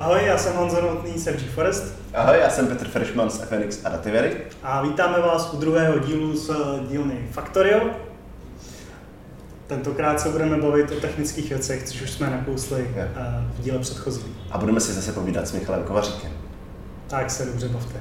Ahoj, já jsem Honza z FG Forest. Ahoj, já jsem Petr Freshman z FNX Adativery. A vítáme vás u druhého dílu z dílny Factorio. Tentokrát se budeme bavit o technických věcech, což už jsme nakousli eh, v díle předchozí. A budeme si zase povídat s Michalem Kovaříkem. Tak se dobře bavte.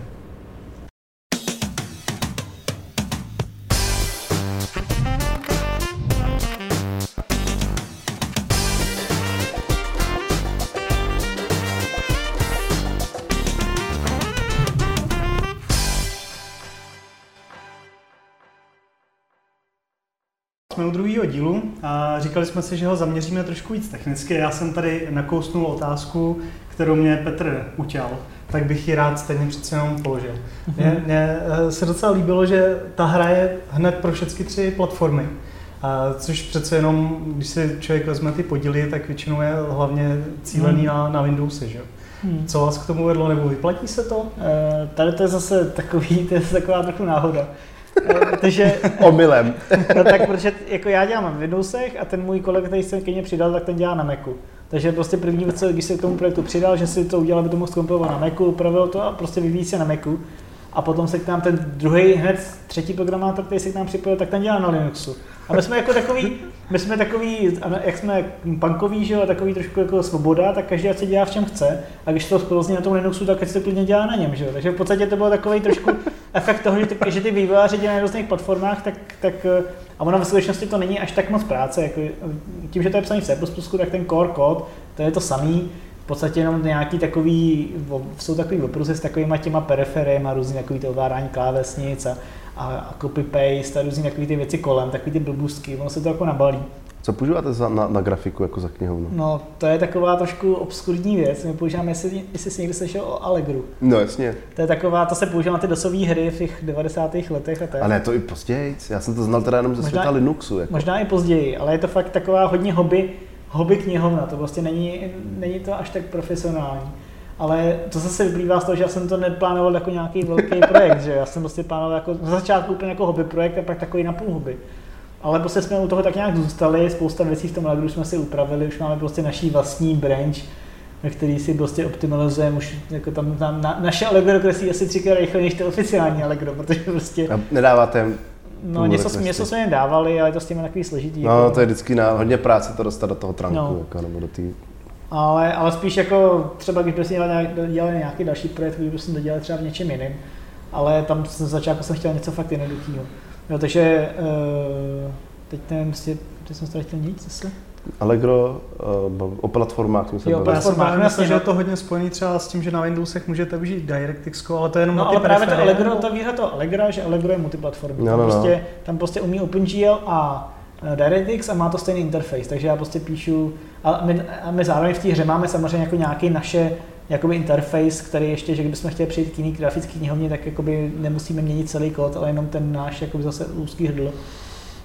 Jsme u druhého dílu a říkali jsme si, že ho zaměříme trošku víc technicky. Já jsem tady nakousnul otázku, kterou mě Petr utěl, tak bych ji rád stejně přece jenom položil. Mm-hmm. Mě, mě eh, se docela líbilo, že ta hra je hned pro všechny tři platformy. A což přece jenom, když si člověk vezme ty podíly, tak většinou je hlavně cílený mm. na, na Windowsy, že? Hmm. Co vás k tomu vedlo, nebo vyplatí se to? Uh, tady to je zase takový, to je taková trochu náhoda. Eh, protože, Omylem. no tak, protože jako já dělám na Windowsech a ten můj kolega, který se ke mně přidal, tak ten dělá na Macu. Takže prostě první věc, když se k tomu projektu přidal, že si to udělal, aby to mohl zkompilovat na Macu, upravil to a prostě vyvíjí se na Macu. A potom se k nám ten druhý, hned třetí programátor, který se k nám připojil, tak ten dělá na Linuxu. A my jsme jako takový, my jsme takový, jak jsme punkoví, že jo, takový trošku jako svoboda, tak každý si dělá v čem chce. A když to spoluzní na tom Linuxu, tak se to klidně dělá na něm, že jo. Takže v podstatě to bylo takový trošku efekt toho, že ty, že ty vývojáři dělají na různých platformách, tak, tak a ono ve skutečnosti to není až tak moc práce. Jako, tím, že to je psaný v C++, tak ten core code, to je to samý, v podstatě jenom nějaký takový, jsou takový opruzy s takovýma těma periferiemi a různý takový to ovládání klávesnic a, a copy-paste a různý takový ty věci kolem, takový ty blbůstky, ono se to jako nabalí. Co používáte za, na, na grafiku jako za knihovnu? No, to je taková trošku obskurní věc. My používáme, jestli, jestli jsi někdy slyšel o Allegru. No jasně. To je taková, to se používá na ty dosové hry v těch 90. letech a tak. A ne, to i později. Já jsem to znal teda jenom ze možná, světa Linuxu. Jako. Možná i později, ale je to fakt taková hodně hobby, hobby knihovna. To prostě není, není to až tak profesionální. Ale to zase vyplývá z toho, že já jsem to neplánoval jako nějaký velký projekt, že já jsem prostě plánoval jako na začátku úplně jako hobby projekt a pak takový napůl hobby. Ale prostě jsme u toho tak nějak zůstali, spousta věcí v tom Allegru jsme si upravili, už máme prostě naší vlastní branch, ve který si prostě optimalizujeme už jako tam, tam na, naše Allegro kreslí asi třikrát rychleji než to oficiální Allegro, protože prostě... A nedáváte No něco, něco jsme jim dávali, ale to s tím je takový složitý. No, jako... to je vždycky na hodně práce to dostat do toho trunku, no. jako, nebo do té ale, ale spíš jako třeba, když prostě dělali, nějaký další projekt, který bychom to dělali třeba v něčem jiném, ale tam z začátku jsem chtěl něco fakt jednoduchého. Jo, takže uh, teď nevím, prostě, teď jsem chtěl nic zase. Allegro uh, o platformách jsme se Jo, platformách, myslím, že je to hodně spojený třeba s tím, že na Windowsech můžete využít DirectX, ale to je jenom no, ale právě to Allegro, ta výhra to Allegro, že Allegro je multiplatformní. No, no, no. Prostě, tam prostě umí OpenGL a Eh, DirectX a má to stejný interface, takže já prostě píšu, a my, a my zároveň v té hře máme samozřejmě jako nějaký naše jakoby interface, který ještě, že kdybychom chtěli přijít k jiný grafický knihovně, tak jakoby nemusíme měnit celý kód, ale jenom ten náš jakoby zase úzký hrdlo.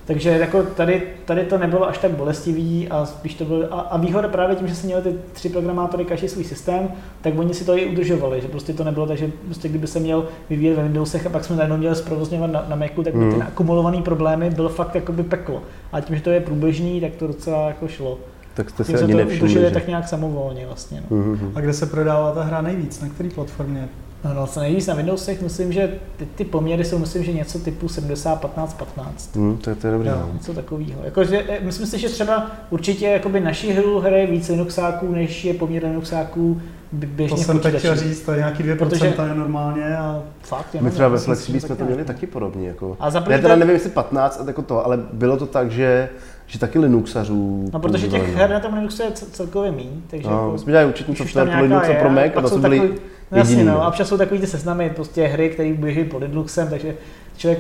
Takže jako tady, tady to nebylo až tak bolestivý a spíš to bylo, a, a výhoda právě tím, že se měli ty tři programátory každý svůj systém, tak oni si to i udržovali, že prostě to nebylo tak, že prostě kdyby se měl vyvíjet ve Windowsech a pak jsme najednou měli zprovozňovat na, na Macu, tak by mm. ty akumulované problémy bylo fakt jakoby peklo. A tím, že to je průběžný, tak to docela jako šlo. Tak jste se ani to nevšimli, že... tak nějak samovolně vlastně. No. Mm-hmm. A kde se prodává ta hra nejvíc? Na které platformě? No, no co nejvíc na Windowsech, myslím, že ty, ty poměry jsou, myslím, že něco typu 70, 15, 15. Mm, to, je, to je dobré. No, něco takového. Jako, že, eh, myslím si, že třeba určitě jakoby naší hru hraje víc Linuxáků, než je poměr Linuxáků běžně To jsem teď chtěl říct, to je nějaký 2% Protože, je normálně a fakt, My třeba ve Flexibí jsme to měli taky podobně. Jako. A za Já teda nevím, jestli 15 jako to, ale bylo to tak, že že taky Linuxařů. No, protože těch her na tom Linuxu je celkově méně. Takže no, jako, jsme dělali účetní software pro Linux a pro Mac a to jsou byli No jasně, no. A občas jsou takový ty seznamy, prostě hry, které běží pod Linuxem, takže člověk,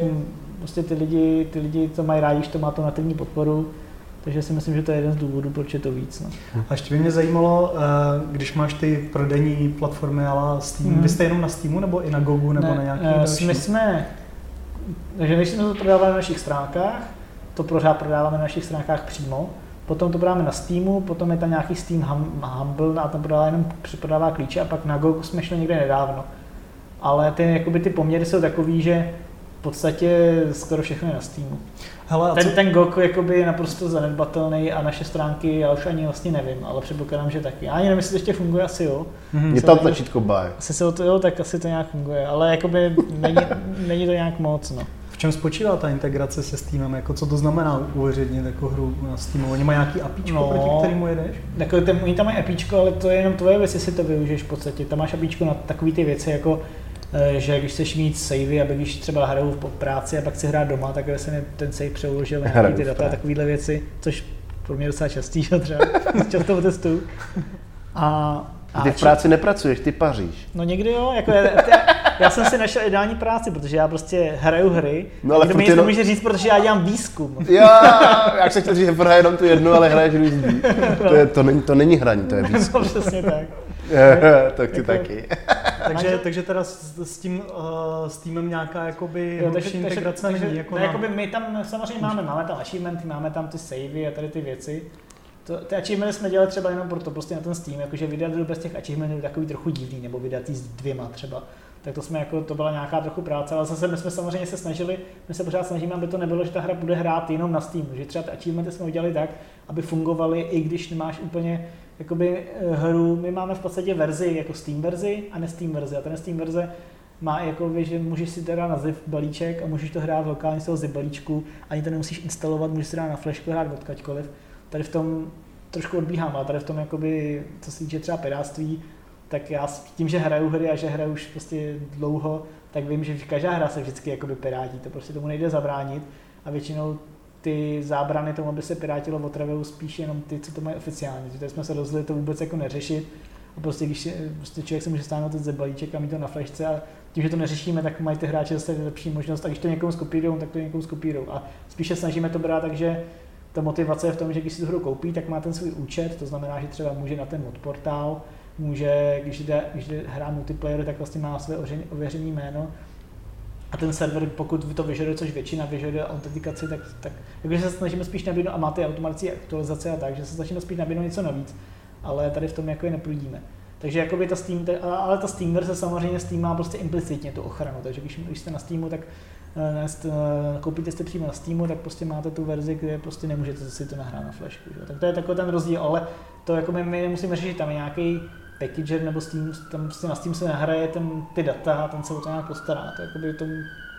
prostě ty lidi, ty lidi to mají rádi, že to má to nativní podporu, takže si myslím, že to je jeden z důvodů, proč je to víc. No. A ještě by mě zajímalo, eh, když máš ty prodejní platformy ale Steam, hmm. vy jste jenom na Steamu nebo i na Gogu nebo ne, na nějaký uh, další? My jsme, takže my jsme to prodávali na našich stránkách, to pořád prodáváme na našich stránkách přímo, potom to prodáme na Steamu, potom je tam nějaký Steam Humble a tam prodává jenom prodává klíče a pak na Gogu jsme šli někde nedávno. Ale ty, jakoby, ty poměry jsou takový, že v podstatě skoro všechno je na Steamu. Hele, ten, co... ten GOG jakoby je naprosto zanedbatelný a naše stránky já už ani vlastně nevím, ale předpokládám, že taky. Já ani nevím, jestli to ještě funguje, asi jo. Mm-hmm. Je tam tlačítko buy. Asi se to, jo, tak asi to nějak funguje, ale jakoby není, není to nějak moc, no. V čem spočívá ta integrace se Steamem? Jako co to znamená uveřejnit jako hru na Steamu? Oni mají nějaký APIčko, no, proti kterému jedeš? Jako, ten, oni tam mají APIčko, ale to je jenom tvoje věc, jestli to využiješ v podstatě. Tam máš APIčko na takové ty věci, jako Eh, že když chceš mít savey, aby když třeba hraju v práci a pak chci hrát doma, tak aby se mi ten save přeložil na ty data a takovéhle věci, což pro mě docela častý, že třeba často testu. A, a ty v práci nepracuješ, ty paříš. No někdy jo, jako já, já jsem si našel ideální práci, protože já prostě hraju hry, no, ale mi jenom... nemůže říct, protože já dělám výzkum. Já, jak se chtěl říct, že prohraje jenom tu jednu, ale hraješ různý. No. To, je, to, není, to není hraní, to je no, výzkum. No, přesně tak. tak ty jako, taky. takže, takže teda s, s tím uh, s týmem nějaká jakoby jo, takže, integrace takže, není. Jako no, na... jakoby my tam samozřejmě máme, máme tam achievementy, máme tam ty savey a tady ty věci. To, ty achievementy jsme dělali třeba jenom proto, prostě na ten Steam, jakože vydat bez těch achievementů je takový trochu divný, nebo vydat s dvěma třeba. Tak to jsme jako, to byla nějaká trochu práce, ale zase my jsme samozřejmě se snažili, my se pořád snažíme, aby to nebylo, že ta hra bude hrát jenom na Steam, že třeba ty achievementy jsme udělali tak, aby fungovaly, i když nemáš úplně jakoby eh, hru, my máme v podstatě verzi jako Steam verzi a ne Steam verzi. A ten Steam verze má jako, že můžeš si teda na zip balíček a můžeš to hrát lokálně z toho zip balíčku, ani to nemusíš instalovat, můžeš si dát na flashku hrát odkaďkoliv. Tady v tom trošku odbíhám, ale tady v tom, jakoby, co se týče třeba piráctví, tak já tím, že hraju hry a že hraju už prostě dlouho, tak vím, že každá hra se vždycky jakoby pirátí, to prostě tomu nejde zabránit a většinou ty zábrany tomu, aby se pirátilo otravou, spíš jenom ty, co to mají oficiálně. Tady jsme se rozhodli to vůbec jako neřešit. A prostě když prostě člověk se může stáhnout ten balíček a mít to na flashce a tím, že to neřešíme, tak mají ty hráči zase lepší možnost. A když to někomu skopírujou, tak to někomu skopírujou. A spíše snažíme to brát tak, že ta motivace je v tom, že když si tu hru koupí, tak má ten svůj účet, to znamená, že třeba může na ten mod portál, může, když jde, když jde hrát multiplayer, tak vlastně má své ověřené jméno a ten server, pokud to vyžaduje, což většina vyžaduje autentikaci, tak, tak takže se snažíme spíš nabídnout a máte automatizaci aktualizace a tak, že se snažíme spíš nabídnout něco navíc, ale tady v tom jako je neprudíme. Takže jakoby ta Steam, ale ta Steam verze samozřejmě Steam má prostě implicitně tu ochranu, takže když, když jste na Steamu, tak eh, eh, koupíte jste přímo na Steamu, tak prostě máte tu verzi, kde prostě nemůžete si to nahrát na flashku. Že? Tak to je takový ten rozdíl, ale to jako my, my nemusíme řešit, tam je nějaký packager nebo Steam, tam prostě na Steam se nahraje ten, ty data a ten se o to nějak postará. To jakoby tom,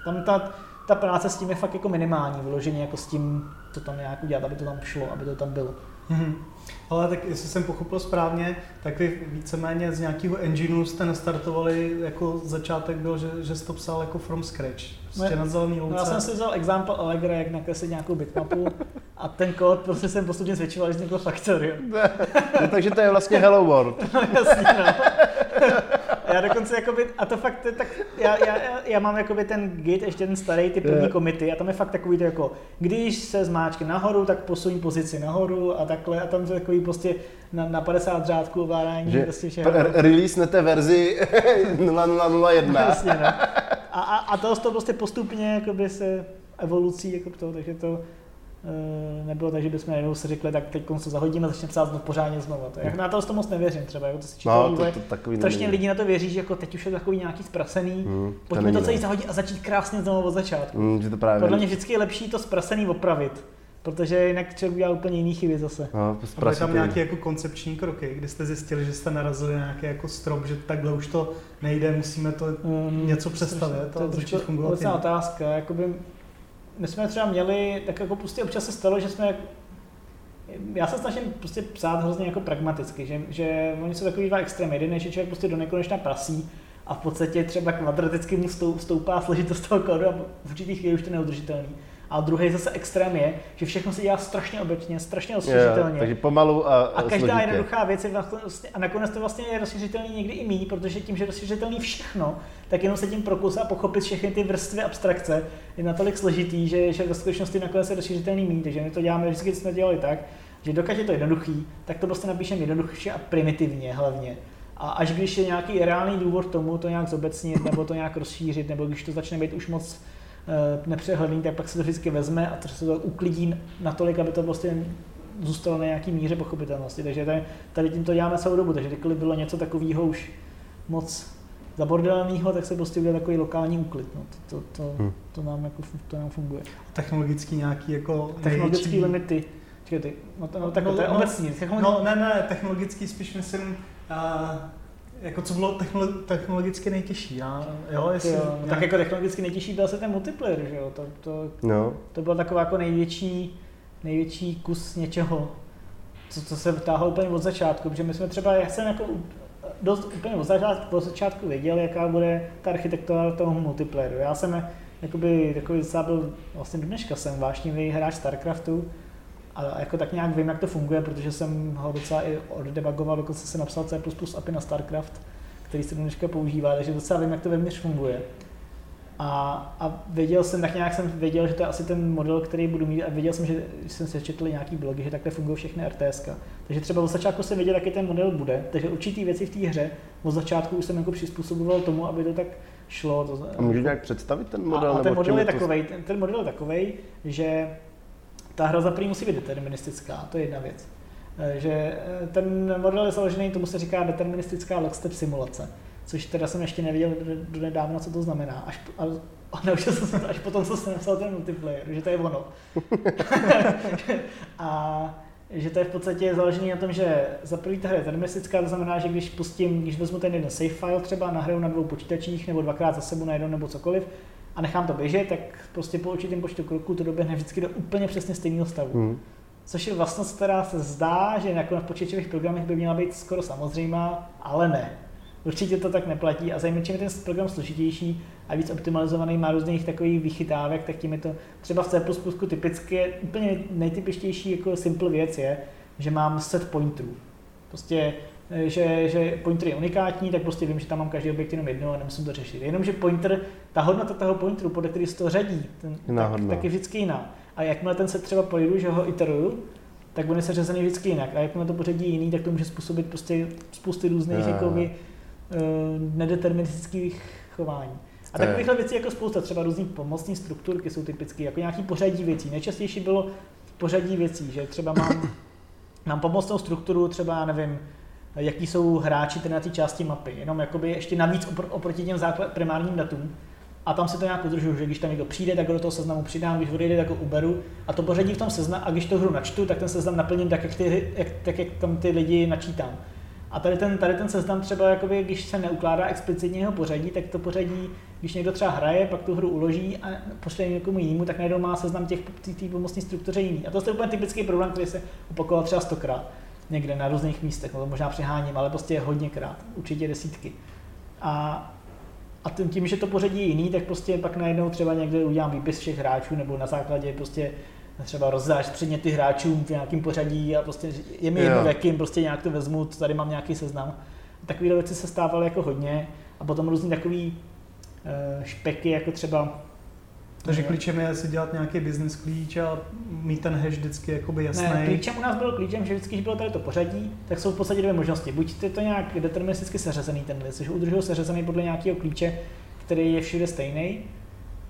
tam ta, ta práce s tím je fakt jako minimální, vyloženě jako s tím to tam nějak udělat, aby to tam šlo, aby to tam bylo. Mm-hmm. Ale tak jestli jsem pochopil správně, tak vy víceméně z nějakého engineu jste nastartovali, jako začátek byl, že, že jste to psal jako from scratch, prostě no, na zelený louce. No, já jsem si vzal example Allegro, jak nakreslit nějakou bitmapu a ten kód prostě jsem postupně zvětšoval, že vzniklo Factorio. no, takže to je vlastně Hello World. no jasně, no. já dokonce jakoby, a to fakt, tak já, já, já mám jakoby ten git, ještě ten starý, ty první komity a tam je fakt takový to jako, když se zmáčkne nahoru, tak posuň pozici nahoru a takhle a tam to takový prostě na, na 50 řádků ovládání. Že prostě všeho. releasenete verzi 0001. Jasně, no. A, a, a to, to prostě postupně jakoby se evolucí jako to, takže to nebylo tak, že bychom najednou si řekli, tak teď to zahodíme a začneme psát znovu pořádně znovu. To, jak na to, to moc nevěřím třeba, jako to si no, to, to, takový strašně lidí na to věří, že jako teď už je takový nějaký zprasený, hmm, pojďme to celý zahodit a začít krásně znovu od začátku. Hmm, že to právě Podle mě vždycky je lepší to zprasený opravit. Protože jinak člověk udělá úplně jiný chyby zase. No, byly tam nějaké jako koncepční kroky, kdy jste zjistili, že jste narazili na nějaký jako strop, že takhle už to nejde, musíme to um, něco přestavit to, to, to, to, to je otázka. Jakoby my jsme třeba měli, tak jako prostě občas se stalo, že jsme já se snažím prostě psát hrozně jako pragmaticky, že, že oni jsou takový dva extrémy. Jeden je, že člověk prostě do nekonečna prasí a v podstatě třeba kvadraticky mu stoupá složitost toho kódu a v určitých chvíli už to neudržitelný. A druhý zase extrém je, že všechno se dělá strašně obecně, strašně rozšířitelně. takže pomalu a A každá složitě. jednoduchá věc je vlastně, a nakonec to vlastně je rozšířitelný někdy i méně, protože tím, že je rozšířitelný všechno, tak jenom se tím a pochopit všechny ty vrstvy abstrakce je natolik složitý, že, že ve skutečnosti nakonec je rozšířitelný méně. Takže my to děláme vždycky, jsme dělali tak, že dokud je to jednoduchý, tak to prostě napíšeme jednoduše a primitivně hlavně. A až když je nějaký reálný důvod tomu to nějak zobecnit, nebo to nějak rozšířit, nebo když to začne být už moc nepřehledný, tak pak se to vždycky vezme a to se to uklidí natolik, aby to prostě zůstalo na nějaký míře pochopitelnosti. Takže tady, tady tím to děláme celou dobu, takže kdykoliv bylo něco takového už moc zabordelného, tak se prostě udělá takový lokální úklid. No. To, to, to, hmm. to, nám, jako, to nám funguje. Technologický nějaký jako Technologické největší... limity. Čekaj, ty, no, to, no, tak no, to je no, obecný. No, ne, ne, technologický spíš myslím, uh, jako co bylo technolo- technologicky nejtěžší, já, jo, jestli, jo, nějak... Tak jako technologicky nejtěžší byl se ten multiplayer, že jo, to, to, no. to byl taková jako největší, největší kus něčeho, co, co se vtáhlo úplně od začátku, protože my jsme třeba, já jsem jako dost úplně od začátku, od začátku věděl, jaká bude ta architektura toho multiplayeru. Já jsem jakoby takový docela byl, vlastně do dneška jsem vášnivý hráč StarCraftu, a jako tak nějak vím, jak to funguje, protože jsem ho docela i oddebugoval, dokonce jsem napsal C++ API na StarCraft, který se dneška používá, takže docela vím, jak to vevnitř funguje. A, a věděl jsem, tak nějak jsem věděl, že to je asi ten model, který budu mít a věděl jsem, že jsem se četl nějaký blogy, že takhle fungují všechny RTS. Takže třeba od začátku jsem věděl, jaký ten model bude, takže určitý věci v té hře od začátku už jsem jako přizpůsoboval tomu, aby to tak šlo. To, a můžeš nějak představit ten model? A, a ten model je takový, ten, ten model je takový, že ta hra za musí být deterministická, to je jedna věc. Eh, že eh, ten model je založený, tomu se říká deterministická lockstep simulace, což teda jsem ještě nevěděl do nedávna, co to znamená. Až, a, a naučil jsem se to až potom, co jsem napsal ten multiplayer, že to je ono. a že to je v podstatě založený na tom, že za prvý ta hra je deterministická, to znamená, že když pustím, když vezmu ten jeden save file třeba, nahraju na dvou počítačích nebo dvakrát za sebou na jednom nebo cokoliv, a nechám to běžet, tak prostě po určitém počtu kroků to doběhne vždycky do úplně přesně stejného stavu. Hmm. Což je vlastnost, která se zdá, že jako na počítačových programech by měla být skoro samozřejmá, ale ne. Určitě to tak neplatí a zajímavé, čím je ten program složitější a víc optimalizovaný, má různých takových vychytávek, tak tím je to třeba v C++ typicky, úplně nejtypičtější jako simple věc je, že mám set pointerů. Prostě že, že pointer je unikátní, tak prostě vím, že tam mám každý objekt jenom jedno a nemusím to řešit. Jenomže pointer, ta hodnota toho pointeru, podle který se to řadí, ten, tak, tak, je vždycky jiná. A jakmile ten se třeba projdu, že ho iteruju, tak bude se řazený vždycky jinak. A jakmile to pořadí jiný, tak to může způsobit prostě spousty různých jakoby, uh, nedeterministických chování. A takovýchhle věcí jako spousta, třeba různých pomocných strukturky jsou typické, jako nějaký pořadí věcí. Nejčastější bylo pořadí věcí, že třeba mám, mám pomocnou strukturu, třeba, nevím, jaký jsou hráči na té části mapy. Jenom jakoby ještě navíc opr- oproti těm základ, primárním datům. A tam si to nějak udržuju, že když tam někdo přijde, tak ho do toho seznamu přidám, když odejde, tak ho uberu. A to pořadí v tom seznamu, a když to hru načtu, tak ten seznam naplním tak, jak, ty, jak, tak, jak tam ty lidi načítám. A tady ten, tady ten seznam třeba, jakoby, když se neukládá explicitně jeho pořadí, tak to pořadí, když někdo třeba hraje, pak tu hru uloží a pošle někomu jinému, tak najednou má seznam těch té pomocné struktuře jiný. A to je úplně typický problém, který se opakoval třeba stokrát někde na různých místech, no to možná přeháním, ale prostě hodněkrát, určitě desítky. A, a tím, že to pořadí je jiný, tak prostě pak najednou třeba někde udělám výpis všech hráčů, nebo na základě prostě třeba rozdáš předměty hráčům v nějakém pořadí a prostě je mi jedno, jakým prostě nějak to vezmu, tady mám nějaký seznam. Takové věci se stávaly jako hodně a potom různý takový uh, špeky, jako třeba takže klíčem je si dělat nějaký business klíč a mít ten hash vždycky jakoby jasný. Ne, klíčem u nás byl klíčem, že vždycky, když bylo tady to pořadí, tak jsou v podstatě dvě možnosti. Buď je to nějak deterministicky seřazený ten list, že udržují seřazený podle nějakého klíče, který je všude stejný.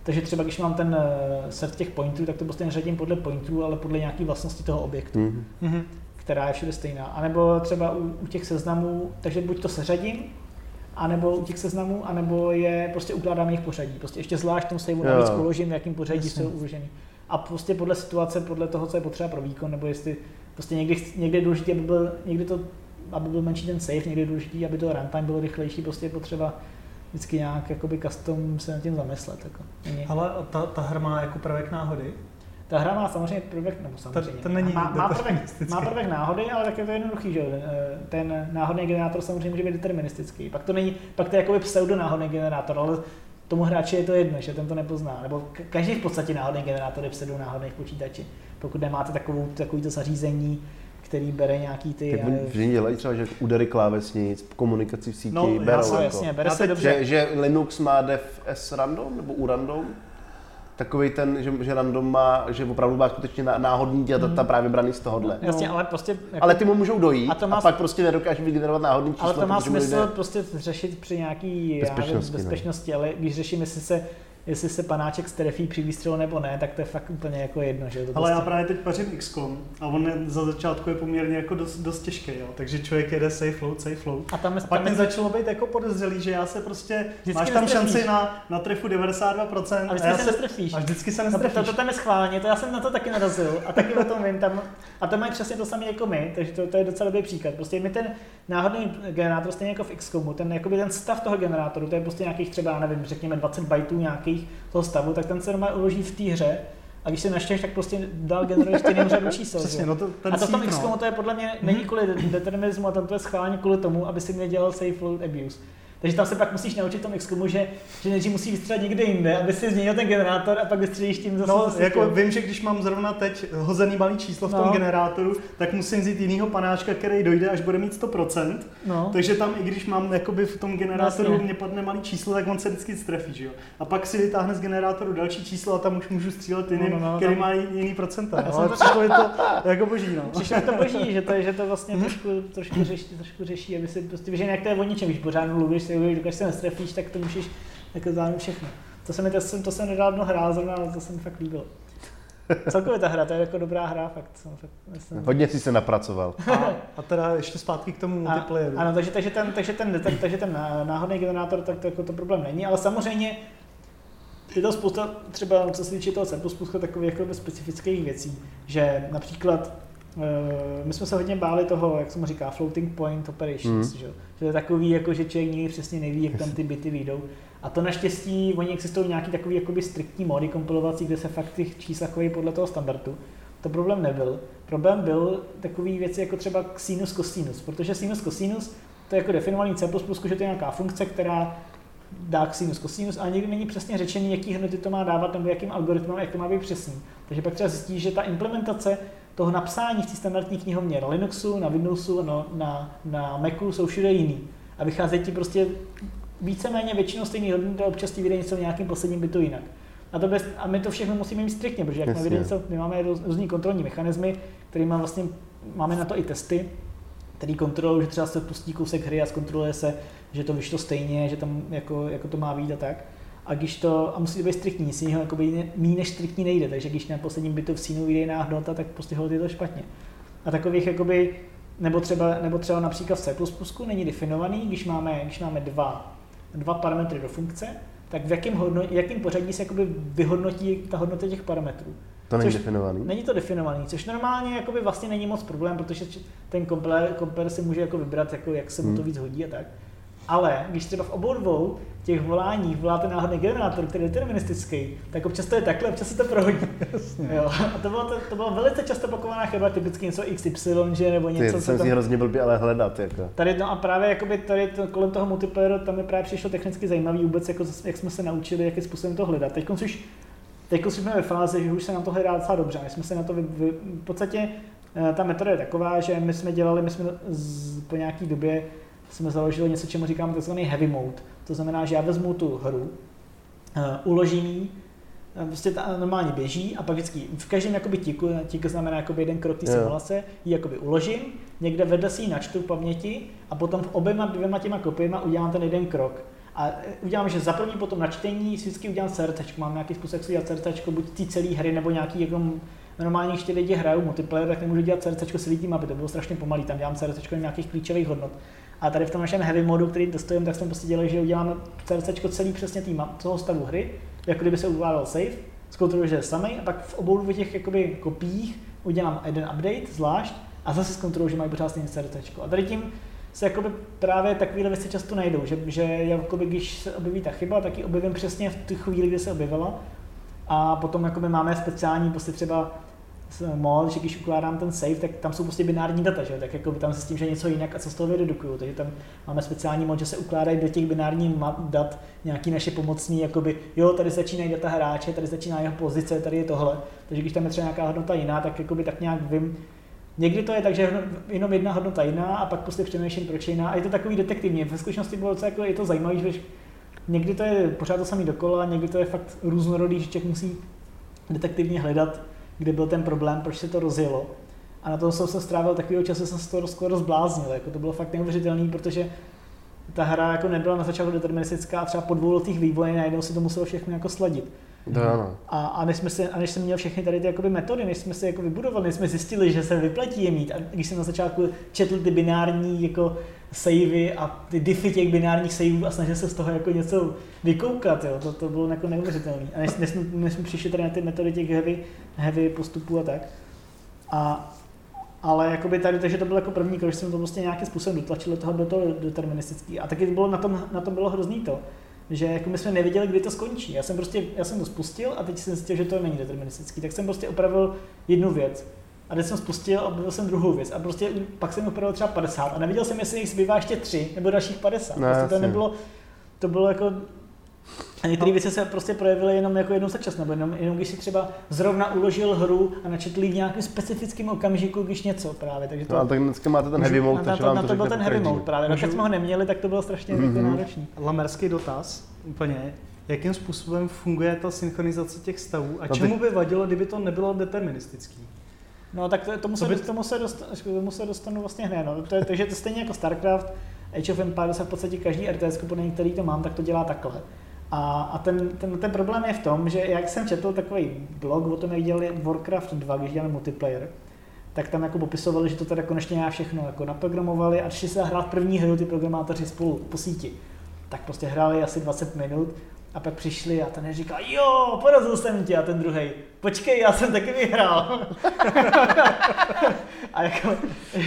Takže třeba když mám ten eh, set těch pointů, tak to prostě neřadím podle pointů, ale podle nějaké vlastnosti toho objektu, mm-hmm. která je všude stejná. A nebo třeba u, u těch seznamů, takže buď to seřadím, anebo u těch seznamů, anebo je prostě ukládám jejich pořadí. Prostě ještě zvlášť tomu saveu navíc uložím, v jakým pořadí Jasně. jsou uložený. A prostě podle situace, podle toho, co je potřeba pro výkon, nebo jestli prostě někdy, někdy je důležité, aby byl, někdy to, aby byl menší ten save, někdy je důležité, aby to runtime bylo rychlejší, prostě je potřeba vždycky nějak jakoby custom se nad tím zamyslet. Jako. Ale ta, ta hra má jako prvek náhody? Ta hra má samozřejmě prvek, nebo samozřejmě, to, to není má, má, prvek, má prvek náhody, ale tak je to jednoduchý, že eh, ten náhodný generátor samozřejmě může být deterministický. Pak to není, pak to je jako pseudo náhodný generátor, ale tomu hráči je to jedno, že ten to nepozná. Nebo každý v podstatě náhodný generátor je pseudo náhodných počítači. Pokud nemáte takovou, takový to zařízení, který bere nějaký ty... Tak oni všichni dělají třeba, že údery klávesnic, komunikaci v síti, no, berou. Jasně, jako. jasně, bere se dobře. Že, že Linux má def s random nebo u random? Takový ten, že, že random má, že opravdu má skutečně náhodný data mm. právě braný z tohohle. No, jasně, ale prostě... Jako, ale ty mu můžou dojít a, to má, a pak prostě nedokáže vygenerovat náhodný číslo. Ale to má smysl lidé... prostě řešit při nějaký bezpečnosti, já, bezpečnosti no. ale když řeším, jestli se jestli se panáček strefí při výstřelu nebo ne, tak to je fakt úplně jako jedno. Že? To Ale já prostě- právě teď pařím XCOM a on je, za začátku je poměrně jako dost, dost těžký, jo. takže člověk jede safe load, safe load. a tam, je- A pak tam mi začalo být jako podezřelý, že já se prostě, Vždycky máš tam nestrefíš. šanci na, na trefu 92% a vždycky já se nestrefíš. a vždycky se No, to, nestrefíš. to, tam je schválně, to já jsem na to taky narazil a taky o tom vím tam. A to mají přesně to samé jako my, takže to, to je docela dobrý příklad. Prostě my ten náhodný generátor, stejně jako v XCOMu, ten, jakoby ten stav toho generátoru, to je prostě nějakých třeba, nevím, řekněme 20 bajtů nějakých toho stavu, tak ten se normálně uloží v té hře a když se naštěš, tak prostě dál generuje stejným řadu čísel. Přesně, no to, ten a to v tom síp, XCOMu no. to je podle mě není kvůli determinismu, a tam to je schválně kvůli tomu, aby si nedělal safe load abuse. Takže tam se pak musíš naučit v tom XCOMu, že, že nejdřív musí vystřelit někde jinde, aby si změnil ten generátor a pak vystřelíš tím zase. No, zase jako tím. vím, že když mám zrovna teď hozený malý číslo v tom No. generátoru, tak musím vzít jinýho panáčka, který dojde, až bude mít 100%. no. Takže tam, i když mám jakoby v tom generátoru, Jasně. mě padne malý číslo, tak on se vždycky strefí, že jo. A pak si vytáhne z generátoru další číslo a tam už můžu střílet jiným, No, no, no, který tam- má jiný procenta. No, ale to- přišlo je to jako boží, no. Přišlo to boží, že to, že to vlastně Mhm. trošku, trošku, řeší, trošku řeší, aby si prostě, že jak to je o ničem, když pořád mluvíš, si dokud se nestrefíš, tak to můžeš jako zvládnout všechno. To se mi, to jsem, to jsem nedávno hrál zrovna, ale to se mi fakt líbilo. Celkově ta hra, to je jako dobrá hra, fakt. Jsem, fakt myslím. Hodně si se napracoval. A, a teda ještě zpátky k tomu A, multiplayeru. ano, takže, takže, ten, takže, ten, tak, takže ten ná- náhodný generátor, tak to, jako to problém není, ale samozřejmě je to spousta, třeba co se týče toho C++, takových jako specifických věcí, že například my jsme se hodně báli toho, jak se mu říká, floating point operations, Mhm. že, že to je takový, jako, že člověk nikdy přesně neví, jak tam ty byty vyjdou. A to naštěstí, oni existují nějaký takový jakoby striktní mody kompilovací, kde se fakt ty čísla chovají podle toho standardu. To problém nebyl. Problém byl takový věci jako třeba sinus cosinus, protože sinus cosinus to je jako definovaný C++, že to je nějaká funkce, která dá sinus cosinus, ale někdy není přesně řečený, jaký hodnoty to má dávat nebo jakým algoritmem, jak to má být přesný. Takže pak třeba zjistí, že ta implementace toho napsání v té standardní knihovně na Linuxu, na Windowsu, no, na, na Macu jsou všude jiný. A vycházejí ti prostě víceméně většinou stejný hodnoty, občas ti vyjde něco v nějakém posledním bytu jinak. A, to bez, a my to všechno musíme mít striktně, protože jak Jasně. vyjde něco, my máme růz- různý kontrolní mechanismy, kterými vlastně máme na to i testy, který kontrolují, že třeba se pustí kousek hry a zkontroluje se, že to vyšlo stejně, že tam jako, jako to má být a tak. A když to, a musí to být striktní, nic jiného jako méně než striktní nejde, takže když na posledním bytu v sínu vyjde jiná hodnota, tak prostě je to špatně. A takových jakoby, nebo třeba, nebo třeba například v C++ není definovaný, když máme, když máme dva, dva parametry do funkce, tak v jakém, hodno, jakým pořadí se jakoby vyhodnotí ta hodnota těch parametrů. To není Což- definovaný. Není to definovaný, což normálně jakoby vlastně není moc problém, protože ten kompiler, kompiler si může jako vybrat, jako jak se mu to Hmm. víc hodí a tak. Ale když třeba v obou dvou těch voláních voláte náhodný generátor, který je deterministický, tak občas to je takhle, občas se to prohodí. Jo. A to bylo, to, to velice často opakovaná chyba, typicky něco XY, že, nebo Ty, něco, co jsem tam... si hrozně blbý, ale hledat. Jako. Tady, no a právě jakoby tady to, kolem toho multiplayeru tam mi právě přišlo technicky zajímavý vůbec, jako, jak jsme se naučili, jakým způsobem to hledat. Teď už, teď už jsme ve fázi, že už se nám to hledá docela dobře. My jsme se na to vy, vy, v podstatě eh, ta metoda je taková, že my jsme dělali, my jsme z, po nějaký době jsme založili něco, čemu říkáme tzv. heavy mode. To znamená, že já vezmu tu hru, uh, uložím ji, eh, prostě ta normálně běží a pak vždycky v každém jakoby tiku, tik znamená jakoby jeden krok té simulace, ji jakoby uložím, někde vedle si ji načtu v paměti a potom v oběma dvěma těma kopiema udělám ten jeden krok. A eh, udělám, že za první potom načtení si vždycky udělám CRT, mám nějaký způsob, jak si udělat CRT, buď té celé hry, nebo nějaký normálně, když ty lidi hrajou multiplayer, tak nemůžu dělat CRT celý tým mapy, to bylo strašně pomalý, tam dělám CRT nějakých klíčových hodnot. A tady v tom našem heavy modu, který dostujeme, tak jsme prostě dělali, že uděláme CRC celý přesně tým toho stavu hry, jako kdyby se ukládal save, zkontroluji, že je samý, a pak v obou dvou těch jakoby, kopiích udělám jeden update zvlášť a zase zkontroluji, že mají pořád stejné CRC. A tady tím se jakoby právě takovéhle věci často najdou, že, že jakoby, když se objeví ta chyba, tak ji objevím přesně v tu chvíli, kdy se objevila. A potom jakoby máme speciální prostě třeba s- mod, že když ukládám ten save, tak tam jsou prostě binární data, že? tak jako tam se s tím, že něco jinak a co z toho vydedukuju. Takže tam máme speciální mod, že se ukládají do těch binárních dat nějaký naše pomocní, jakoby, jo, tady začínají data hráče, tady začíná jeho pozice, tady je tohle. Takže když tam je třeba nějaká hodnota jiná, tak jakoby tak nějak vím, Někdy to je tak, že je jenom jedna hodnota jiná a pak prostě přemýšlím, proč je jiná. A je to takový detektivní. Ve skutečnosti bylo docela jako, je to zajímavé, že někdy to je pořád to samý dokola, někdy to je fakt různorodý, že člověk musí detektivně hledat, kde byl ten problém, proč se to rozjelo. A na tom jsem se strávil takového času, jsem se to skoro zbláznil. Jako to bylo fakt neuvěřitelné, protože ta hra jako nebyla na začátku deterministická a třeba po dvou letých vývoje najednou si to muselo všechno jako sladit. To ano. A, a, než jsme si, a než jsem měl všechny tady ty jakoby metody, než jsme si jako vybudovali, než jsme zjistili, že se vyplatí je mít. A když jsem na začátku četl ty binární jako savey a ty diffy těch binárních saveů a snažil se z toho jako něco vykoukat, jo, to, to bylo jako neuvěřitelné. A než, než, jsme, než jsme přišli tady na ty metody těch heavy, heavy postupů a tak. A, ale jakoby tady, takže to byl jako první krok, že jsem to prostě nějakým způsobem dotlačil do toho, do toho deterministický. A taky bylo na tom, na tom bylo hrozný to, že jako my jsme nevěděli, kdy to skončí. Já jsem prostě, já jsem to spustil a teď jsem zjistil, že to není deterministický. Tak jsem prostě opravil jednu věc. A teď jsem spustil a objevil jsem druhou věc. A prostě pak jsem opravil třeba 50 a neviděl jsem, jestli jich zbývá ještě tři nebo dalších 50. No, prostě to nebylo, to bylo jako a některé věci se prostě projevily jenom jako jednou za čas, nebo jenom, jenom když si třeba zrovna uložil hru a načetl ji v nějakém specifickém okamžiku, když něco právě. Takže to, No, ale tak dneska máte ten heavy mode, na, takže to, vám na to to byl ten heavy mode právě. Když Můžu- jsme ho neměli, tak to bylo strašně Mhm. mm-hmm. náročný. Lamerský dotaz, úplně. Jakým způsobem funguje ta synchronizace těch stavů a No čemu by vadilo, kdyby to nebylo deterministický? No tak to, tomu, se, To by- tomu, se dostanu, tomu se dostanu vlastně hned. No. To je, takže to stejně jako StarCraft, Age of Empires a v podstatě každý RTS, podle který to mám, tak to dělá takhle. A, a ten, ten, ten, problém je v tom, že jak jsem četl takový blog o tom, jak dělali Warcraft 2, když dělali multiplayer, tak tam jako popisovali, že to teda konečně nějak všechno jako naprogramovali a šli se hrát první hru ty programátoři spolu po síti. Tak prostě hráli asi 20 minut a pak přišli a ten říkal, jo, porazil jsem tě a ten druhý, počkej, já jsem taky vyhrál. a jako,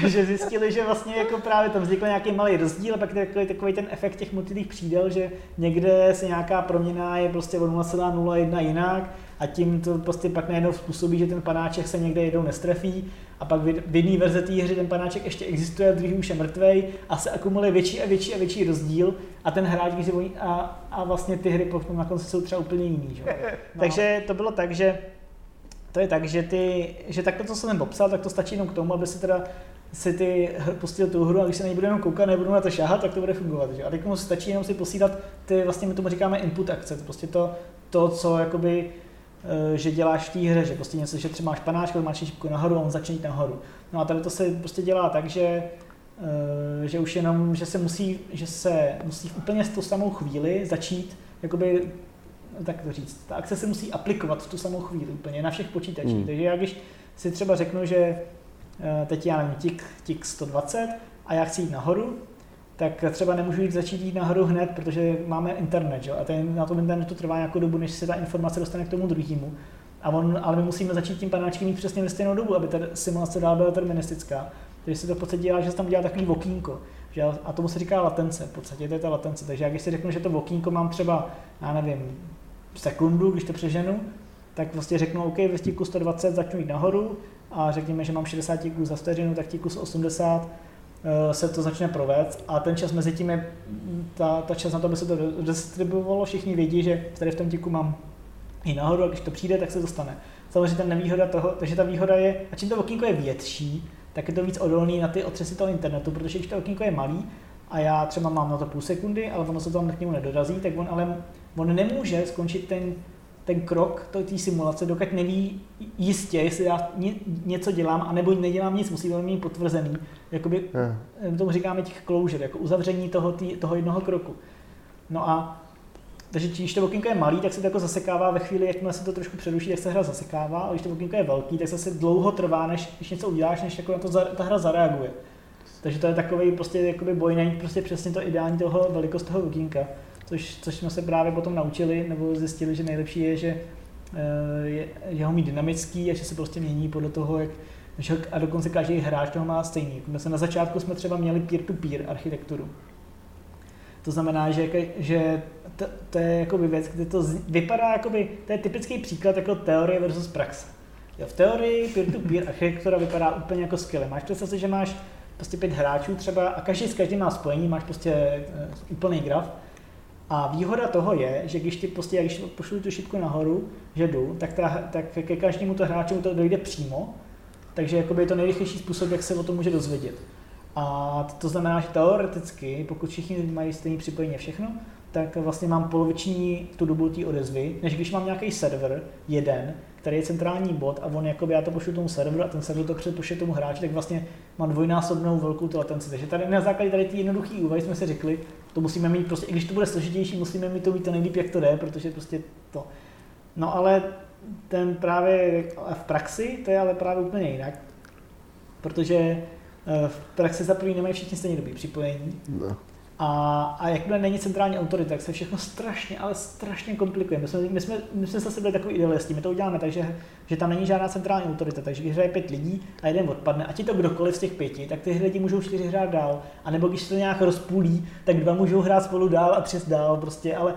že zjistili, že vlastně jako právě tam vznikl nějaký malý rozdíl a pak takový, takový ten efekt těch multilých přídel, že někde se nějaká proměna je prostě o 0,01 jinak a tím to prostě pak najednou způsobí, že ten panáček se někde jednou nestrefí a pak v jedné verze té hry ten panáček ještě existuje, a druhý už je mrtvej a se akumuluje větší a větší a větší rozdíl a ten hráč, když si voní, a, a vlastně ty hry potom na konci jsou třeba úplně jiný. Že? No. Takže to bylo tak, že to je tak, že, ty, že takto, co jsem popsal, tak to stačí jenom k tomu, aby si teda si ty pustil tu hru a když se na ní budu jenom koukat, nebudu na to šáhat, tak to bude fungovat. Že? A teď mu stačí jenom si posílat ty, vlastně my tomu říkáme input akce, to prostě to, to co jakoby, že děláš v té hře, že prostě něco, že třeba máš panáčku, máš šipku nahoru a on začne jít nahoru. No a tady to se prostě dělá tak, že eh, že už jenom, že se musí, že se musí v úplně tu samou chvíli začít jakoby tak to říct, ta akce se musí aplikovat v tu samou chvíli úplně na všech počítačích. Hmm. Takže já když si třeba řeknu, že eh, teď já nevím, tik, tik 120 a já chci jít nahoru, tak třeba nemůžu jít začít jít nahoru hned, protože máme internet, jo? a ten, na tom internetu trvá nějakou dobu, než se ta informace dostane k tomu druhému. A on, ale my musíme začít tím panáčkem mít přesně ve stejnou dobu, aby ta simulace dál byla deterministická. Takže se to v podstatě dělá, že se tam dělá takový okýnko. Že, a tomu se říká latence, v podstatě to je ta latence. Takže když si řeknu, že to okýnko mám třeba, já nevím, sekundu, když to přeženu, tak vlastně řeknu, OK, ve stíku 120 začnu jít nahoru a řekněme, že mám 60 tíků za vteřinu, tak tíku 80 eh, se to začne provést a ten čas mezi tím je, ta, ta čas na to, aby se to distribuovalo, všichni vědí, že tady v tom tíku mám i nahoru a když to přijde, tak se to stane. Samozřejmě ta nevýhoda toho, takže ta výhoda je, a čím to okýnko je větší, tak je to víc odolný na ty otřesy toho internetu, protože když to okýnko je malý a já třeba mám na to půl sekundy, ale ono se tam k němu nedorazí, tak on ale on nemůže skončit ten, ten krok to- té simulace, dokud neví jistě, jestli já ně, něco dělám, anebo nedělám nic, musí to mít potvrzený. Jakoby, Ne. my tomu říkáme těch closure, jako uzavření toho, tý, toho jednoho kroku. No a takže když to okýnko je malý, tak se to jako zasekává ve chvíli, jakmile se to trošku přeruší, tak se hra zasekává, a když to okýnko je velký, tak zase dlouho trvá, než když něco uděláš, než jako na to za, ta hra zareaguje. Takže to je takový prostě jakoby boj najít prostě přesně to ideální toho velikost toho okýnka. Což, což jsme se právě potom naučili, nebo zjistili, že nejlepší je, že eh, je, je ho mít dynamický a že se prostě mění podle toho, jak a dokonce každý hráč toho má stejný. My se na začátku jsme třeba měli peer-to-peer architekturu. To znamená, že, že to, to je jakoby věc, kde to vypadá, jakoby, to je typický příklad jako teorie versus praxe. Jo, v teorii peer-to-peer architektura vypadá úplně jako skvěle. Máš představ si, že máš prostě pět hráčů třeba a každý s každým má spojení, máš prostě eh, úplný graf. A výhoda toho je, že když ty prostě, když pošlu tu šipku nahoru, že jdu, tak, ta, tak ke každému to hráčovi to dojde přímo, takže jakoby je to nejrychlejší způsob, jak se o tom může dozvědět. A to znamená, že teoreticky, pokud všichni mají stejné připojení všechno, tak vlastně mám poloviční tu dobu té odezvy, než když mám nějaký server, jeden, který je centrální bod a on jakoby já to pošlu tomu serveru a ten server to pošle tomu hráči, tak vlastně mám dvojnásobnou velkou tu latenci. Takže tady na základě tady té jednoduché úvahy jsme si řekli, To musíme mít prostě, i když to bude složitější, musíme mít to mít to nejlíp, jak to jde, protože prostě to. No ale ten právě v praxi, to je ale právě úplně jinak. Protože eh, v praxi za první nemají všichni stejně dobrý připojení. No. A, a jakmile není centrální autorita, tak se všechno strašně, ale strašně komplikuje. My jsme, my jsme, my jsme zase byli takový idealisti, my to uděláme tak, že, tam není žádná centrální autorita, takže když hraje pět lidí a jeden odpadne, ať je to kdokoliv z těch pěti, tak ty lidi můžou čtyři hrát dál. A nebo když se to nějak rozpůlí, tak dva můžou hrát spolu dál a tři dál prostě, ale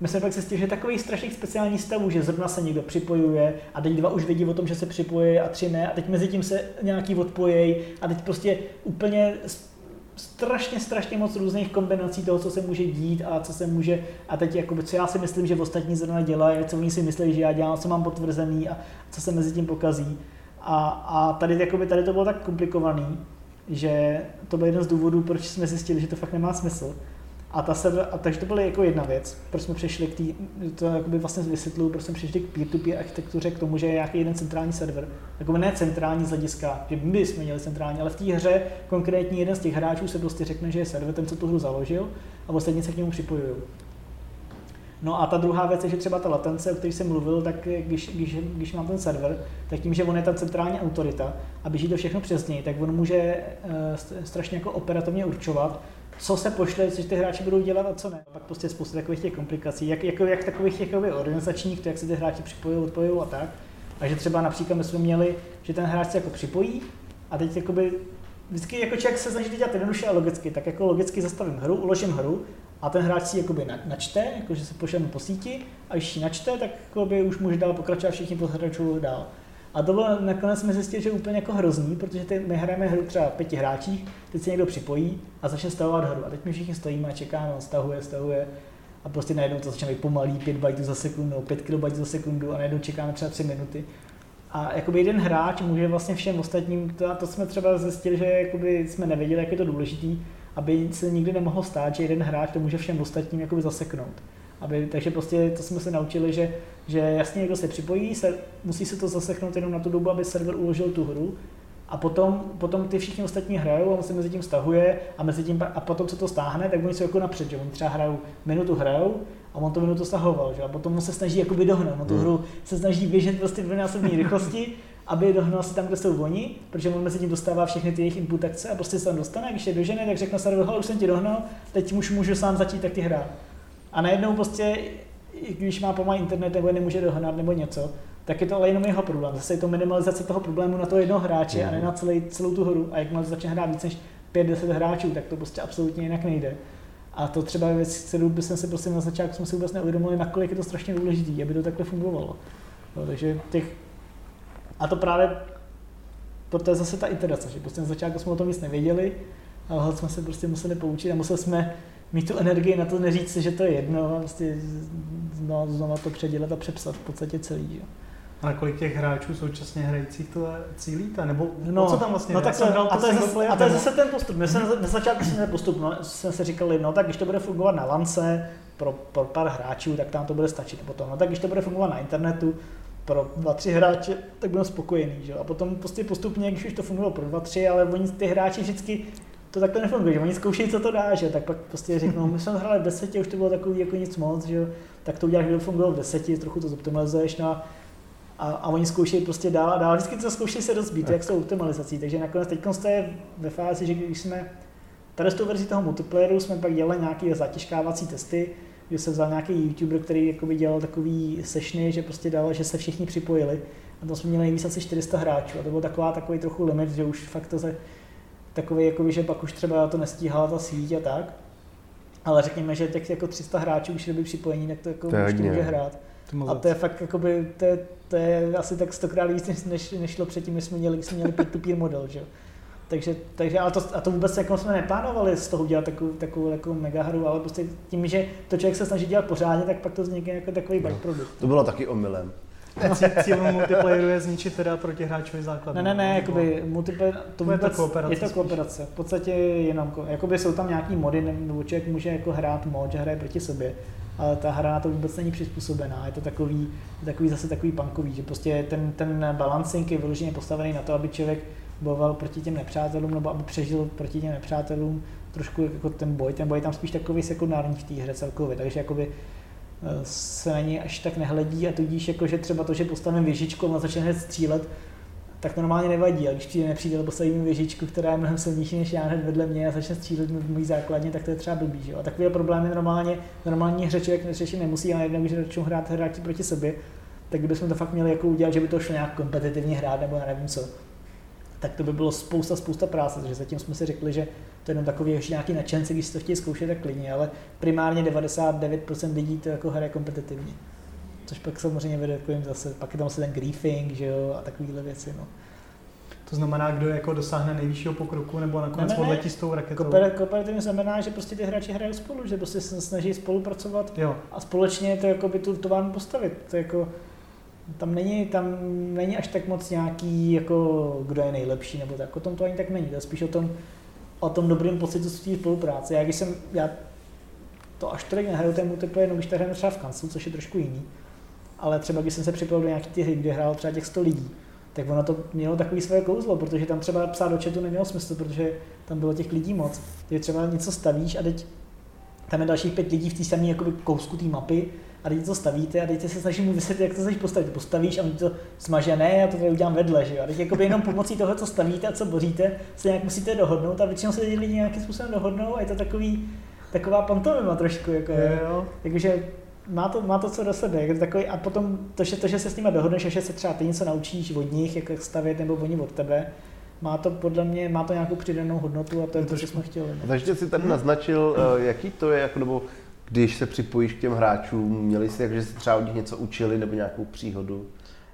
my jsme pak zjistili, že takových strašných speciálních stavů, že zrovna se někdo připojuje a teď dva už vědí o tom, že se připojí a tři ne a teď mezi tím se nějaký odpojí a teď prostě úplně strašně, strašně moc různých kombinací toho, co se může dít a co se může, a teď jakoby, co já si myslím, že ostatní zrovna dělají, co oni si myslí, že já dělám, co mám potvrzený a co se mezi tím pokazí. A, a tady, jakoby, tady to bylo tak komplikovaný, že to byl jeden z důvodů, proč jsme zjistili, že to fakt nemá smysl. A, ta server, a takže to byla jako jedna věc, proč jsme přešli k tý, to jakoby vlastně vysvětluju, proč jsme přešli k peer-to-peer architektuře, k tomu, že je nějaký jeden centrální server. Jakoby ne centrální z hlediska, že my jsme měli centrální, ale v té hře konkrétní jeden z těch hráčů se prostě řekne, že je server, ten, co tu hru založil, a ostatní se k němu připojují. No a ta druhá věc je, že třeba ta latence, o které jsem mluvil, tak když, když, když mám ten server, tak tím, že on je ta centrální autorita a běží to všechno přes něj, tak on může uh, strašně jako operativně určovat, co se pošle, co ty hráči budou dělat a co ne. Pak prostě spousta takových těch komplikací, jak, jako, jak takových těch organizačních, to jak se ty hráči připojují, odpojují a tak. A že třeba například my jsme měli, že ten hráč se jako připojí a teď jakoby vždycky jako člověk se snaží dělat jednoduše a logicky, tak jako logicky zastavím hru, uložím hru a ten hráč si jakoby načte, jakože se pošleme po síti a když ji načte, tak jakoby už může dál pokračovat, všichni pokračují dál. A to bylo nakonec jsme zjistili, že úplně jako hrozný, protože ty, my hrajeme hru třeba pěti hráčích, teď se někdo připojí a začne stavovat hru. A teď my všichni stojíme a čekáme, on stahuje, stahuje. A prostě najednou to začne být pomalý, 5 bajtů za sekundu, 5 kB za sekundu a najednou čekáme třeba 3 minuty. A jakoby jeden hráč může vlastně všem ostatním, to, to jsme třeba zjistili, že jakoby jsme nevěděli, jak je to důležitý, aby se nikdy nemohlo stát, že jeden hráč to může všem ostatním jakoby zaseknout. Aby, takže prostě to jsme se naučili, že, že jasně někdo se připojí, se, musí se to zaseknout jenom na tu dobu, aby server uložil tu hru a potom, potom ty všichni ostatní hrajou a on se mezi tím stahuje a, mezi tím, a potom, co to stáhne, tak oni jsou jako napřed, že oni třeba hrajou minutu hrajou a on to minutu stahoval, že? a potom on se snaží jakoby dohnout, on tu hmm. hru se snaží běžet prostě v násobné rychlosti, aby dohnal si tam, kde jsou oni, protože on mezi tím dostává všechny ty jejich input akce a prostě se tam dostane, když je dožené, tak řekne server, už jsem ti dohnal, teď už můžu sám začít taky hrát. A najednou prostě, když má pomalý internet nebo nemůže dohnat nebo něco, tak je to ale jenom jeho problém. Zase je to minimalizace toho problému na toho jednoho hráče mm. a ne na celý, celou tu hru. A jakmile začne hrát víc než 5-10 hráčů, tak to prostě absolutně jinak nejde. A to třeba je věc, kterou by jsme si prostě na začátku jsme si vůbec neuvědomili, nakolik je to strašně důležité, aby to takhle fungovalo. No, takže těch, a to právě, to je zase ta iterace, že prostě na začátku jsme o tom nic nevěděli, ale jsme se prostě museli poučit a museli jsme mít tu energii na to neříct si, že to je jedno, vlastně no, znova to předělat a přepsat v podstatě celý. Jo. A kolik těch hráčů současně hrajících to cílíte? Nebo no, co tam vlastně no, tak jsem a, to je zase, a to je zase ten postup. My jsme na začátku jsme postup, no, jsme se říkali, no tak když to bude fungovat na lance pro, pro pár hráčů, tak tam to bude stačit. Potom, no tak když to bude fungovat na internetu, pro dva, tři hráče, tak budeme spokojení. Že? A potom prostě postupně, když už to fungovalo pro dva, tři, ale oni ty hráči vždycky to takhle nefunguje, že oni zkoušejí, co to dá, že tak pak prostě řeknou, my jsme hráli v deseti, už to bylo takový jako nic moc, že tak to uděláš, to fungovalo v deseti, trochu to zoptimalizuješ, no a, a, oni zkoušejí prostě dál a dál, vždycky to zkoušejí se rozbít, jak jsou optimalizací, takže nakonec teď jste ve fázi, že když jsme tady s tou verzi toho multiplayeru jsme pak dělali nějaké zatěžkávací testy, že se vzal nějaký youtuber, který jakoby dělal takový sešny, že prostě dal, že se všichni připojili. A tam jsme měli nejvíc asi 400 hráčů. A to byl taková, takový trochu limit, že už fakt to se, takový, jakoby, že pak už třeba to nestíhala ta síť a tak. Ale řekněme, že těch jako 300 hráčů už by připojení, tak to jako to už může hrát. To a to je fakt, jakoby, to, je, to je asi tak stokrát víc, než, než šlo předtím, než jsme měli, když jsme měli peer-to-peer model. Že? Takže, takže ale to, a to vůbec jako jsme neplánovali z toho dělat takovou, takovou jako mega hru, ale prostě tím, že to člověk se snaží dělat pořádně, tak pak to vznikne jako takový no. produkt. To bylo taky omylem. Cílem multiplayeru je zničit teda protihráčový základ. Ne, ne, ne, jakoby multiplayer, to vůbec, je to kooperace. Je to kooperace. V podstatě jenom, jakoby jsou tam nějaký mody, nebo člověk může jako hrát mod, že hraje proti sobě, ale ta hra na to vůbec není přizpůsobená. Je to takový, takový zase takový punkový, že prostě ten, ten balancing je vyloženě postavený na to, aby člověk bojoval proti těm nepřátelům, nebo aby přežil proti těm nepřátelům trošku jako ten boj. Ten boj je tam spíš takový sekundární v té hře celkově, takže jakoby se na něj až tak nehledí a tudíž jako, že třeba to, že postavím věžičku a začne hned střílet, tak normálně nevadí, ale když přijde nepřítel, postavím věžičku, která je mnohem silnější než já hned vedle mě a začne střílet v mojí základně, tak to je třeba blbý. Že? A takové problémy normálně, normální hře člověk řešit nemusí, ale jednou, když začnou hrát hráči proti sobě, tak kdybychom to fakt měli jako udělat, že by to šlo nějak kompetitivně hrát nebo nevím co, tak to by bylo spousta, spousta práce, takže zatím jsme si řekli, že to je jenom takový ještě nějaký nadšenci, když si to chtějí zkoušet, tak klidně, ale primárně 99% lidí to jako hraje kompetitivně. Což pak samozřejmě vede k zase, pak je tam zase ten griefing, že jo, a takovéhle věci, no. To znamená, kdo jako dosáhne nejvyššího pokroku nebo nakonec ne, ne, odletí s tou raketou? Kompetitivně znamená, že prostě ty hráči hrají spolu, že prostě se snaží spolupracovat jo. a společně to jako by tu továrnu postavit. To jako, tam není, tam není až tak moc nějaký, jako, kdo je nejlepší, nebo tak. O tom to ani tak není. To je spíš o tom, o tom dobrým pocitu z té spolupráce. Já když jsem, já to až tolik nehraju ten multiplayer, no když to hrajeme třeba v kanclu, což je trošku jiný. Ale třeba když jsem se připojil do nějaké hry, kde hrál třeba těch 100 lidí, tak ono to mělo takový své kouzlo, protože tam třeba psát do chatu nemělo smysl, protože tam bylo těch lidí moc. Ty třeba něco stavíš a teď tam je dalších pět lidí v té samé kousku té mapy a teď to stavíte a teď se snažím mu vysvětlit, jak to chceš postavit. Postavíš a on to smaže, ne, já to tady udělám vedle, že jo. A teď jakoby jenom pomocí toho, co stavíte a co boříte, se nějak musíte dohodnout a většinou se ty lidi nějakým způsobem dohodnou a je to takový, taková pantomima trošku, jako, jo, jo. jakože má to, má to co do sebe. Jako takový, a potom to že, to, že se s nimi dohodneš, že se třeba ty něco naučíš od nich, jak stavět, nebo oni od tebe, má to podle mě, má to nějakou přidanou hodnotu a to je to, co jsme chtěli. No. Takže jsi tady naznačil, eh, jaký to je, jako, nebo když se připojíš k těm hráčům, měli jsi, že si třeba od nich něco učili nebo nějakou příhodu?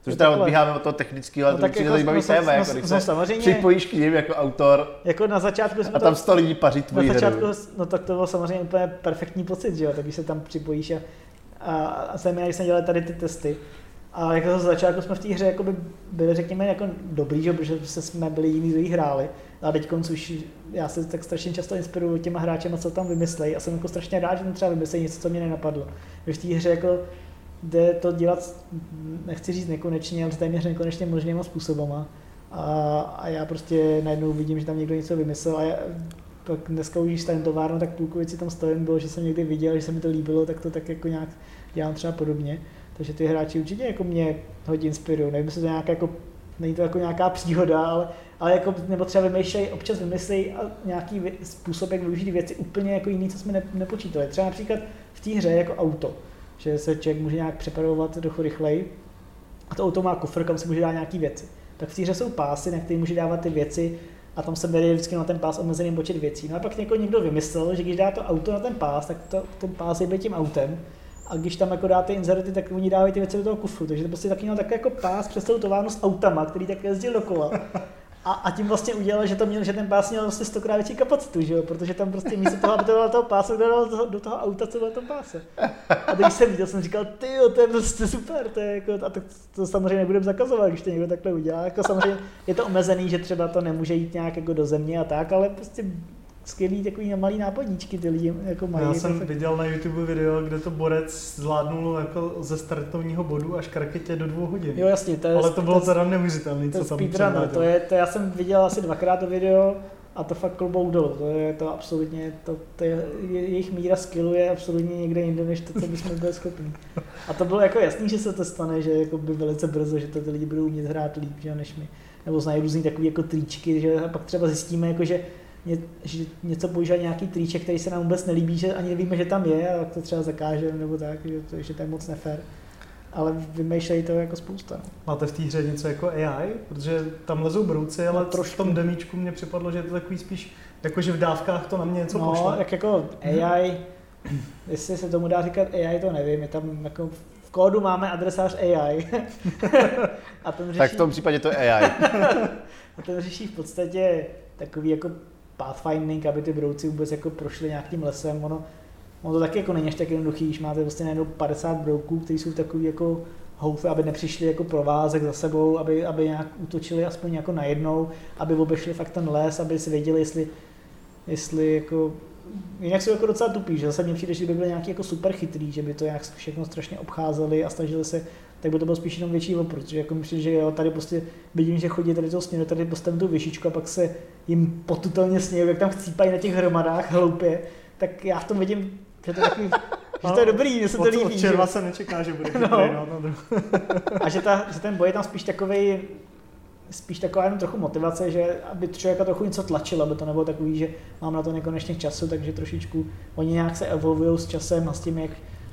Což teda odbíháme od toho technického, ale no, to tak jako, zajímavý no, téma, no, jako když no, se samozřejmě, připojíš k ním jako autor jako na začátku a tam sto lidí paří tvoji Na začátku, hru. no tak to bylo samozřejmě úplně perfektní pocit, že jo, tak když se tam připojíš a, a, a zejména, když jsme dělali tady ty testy, a jako z začátku jsme v té hře jako by byli, řekněme, jako dobrý, že, protože jsme byli jiní, kdo hráli. A teď už já se tak strašně často inspiruju těma hráčema, co tam vymyslejí a jsem jako strašně rád, že tam třeba vymyslejí něco, co mě nenapadlo. Že v té hře jako jde to dělat, nechci říct nekonečně, ale téměř nekonečně možnýma způsobama. A, a já prostě najednou vidím, že tam někdo něco vymyslel a já, pak dneska už stavím továrnu, tak půlku věci tam stavím bylo, že jsem někdy viděl, že se mi to líbilo, tak to tak jako nějak dělám třeba podobně. Takže ty hráči určitě jako mě hodně inspirují. Nevím, jestli to nějaká jako, není to jako nějaká příhoda, ale, ale jako, nebo třeba vymýšlej, občas vymyslejí nějaký způsob, jak využít věci úplně jako jiný, co jsme ne, nepočítali. Třeba například v té hře jako auto, že se člověk může nějak přepravovat trochu rychleji a to auto má kufr, kam se může dát nějaký věci. Tak v té hře jsou pásy, na které může dávat ty věci a tam se bere vždycky na ten pás omezený počet věcí. No a pak někdo, někdo vymyslel, že když dá to auto na ten pás, tak to, ten pás je tím autem a když tam jako dáte inzerty, tak oni dávají ty věci do toho kufru. Takže to prostě taky měl tak jako pás přes celou továrnu s autama, který tak jezdil dokola. A, a, tím vlastně udělal, že, to měl, že ten pás měl vlastně stokrát větší kapacitu, že jo? protože tam prostě místo toho, aby to dal toho pásu, dal do, do toho auta, co bylo tom páse. A když jsem viděl, jsem říkal, ty to je prostě super, to je jako, a to, to samozřejmě nebudeme zakazovat, když to někdo takhle udělá. Jako samozřejmě je to omezený, že třeba to nemůže jít nějak jako do země a tak, ale prostě skvělý takový malý nápadníčky ty lidi jako mají. Já jsem fakt... viděl na YouTube video, kde to borec zvládnul jako ze startovního bodu až k raketě do dvou hodin. Jo, jasně. To je, Ale to bylo to, teda neuvěřitelné, co tam speedrun, to, je, to já jsem viděl asi dvakrát to video a to fakt klobouk dolů. To je to absolutně, to, to je, jejich míra skillu je absolutně někde jinde, než to, co bychom byli schopni. A to bylo jako jasný, že se to stane, že jako by velice brzo, že to ty lidi budou umět hrát líp, že, než my. Nebo znají různý takový jako tričky, že a pak třeba zjistíme, jako, že ně, že něco používá nějaký triček, který se nám vůbec nelíbí, že ani nevíme, že tam je, a to třeba zakážeme nebo tak, že to, že to je moc nefér. Ale vymýšlejí to jako spousta. No. Máte v té hře něco jako AI? Protože tam lezou brouci, ale no, v tom demíčku mně připadlo, že je to takový spíš, jako že v dávkách to na mě něco no, pošle. jak jako AI, jestli se tomu dá říkat AI, to nevím, je tam jako v kódu máme adresář AI. a ten řeší, tak v tom případě to je AI. a ten řeší v podstatě takový jako pathfinding, aby ty brouci vůbec jako prošli nějakým lesem. Ono, ono to taky jako není až tak jednoduchý, když máte vlastně najednou 50 brouků, kteří jsou takový jako houfy, aby nepřišli jako provázek za sebou, aby, aby nějak útočili aspoň jako najednou, aby obešli fakt ten les, aby si věděli, jestli jestli jako jinak jsou jako docela tupí, že zase mně přijde, že by byly nějaký jako super chytrý, že by to nějak všechno strašně obcházeli a snažili se, tak by to bylo spíš jenom větší opor, protože jako myslím, že jo, tady prostě vidím, že chodí tady to směru, tady postavím tu vyšičku a pak se jim potutelně smějí, jak tam chcípají na těch hromadách hloupě, tak já v tom vidím, že to je takový, že to je dobrý, že se to líbí. Od červa se nečeká, že bude chytrý, no. no, a že, ta, že ten boj je tam spíš takový spíš taková jenom trochu motivace, že aby člověka trochu něco tlačilo, aby to nebylo takový, že mám na to nekonečně času, takže trošičku oni nějak se evoluují s časem a s tím, jak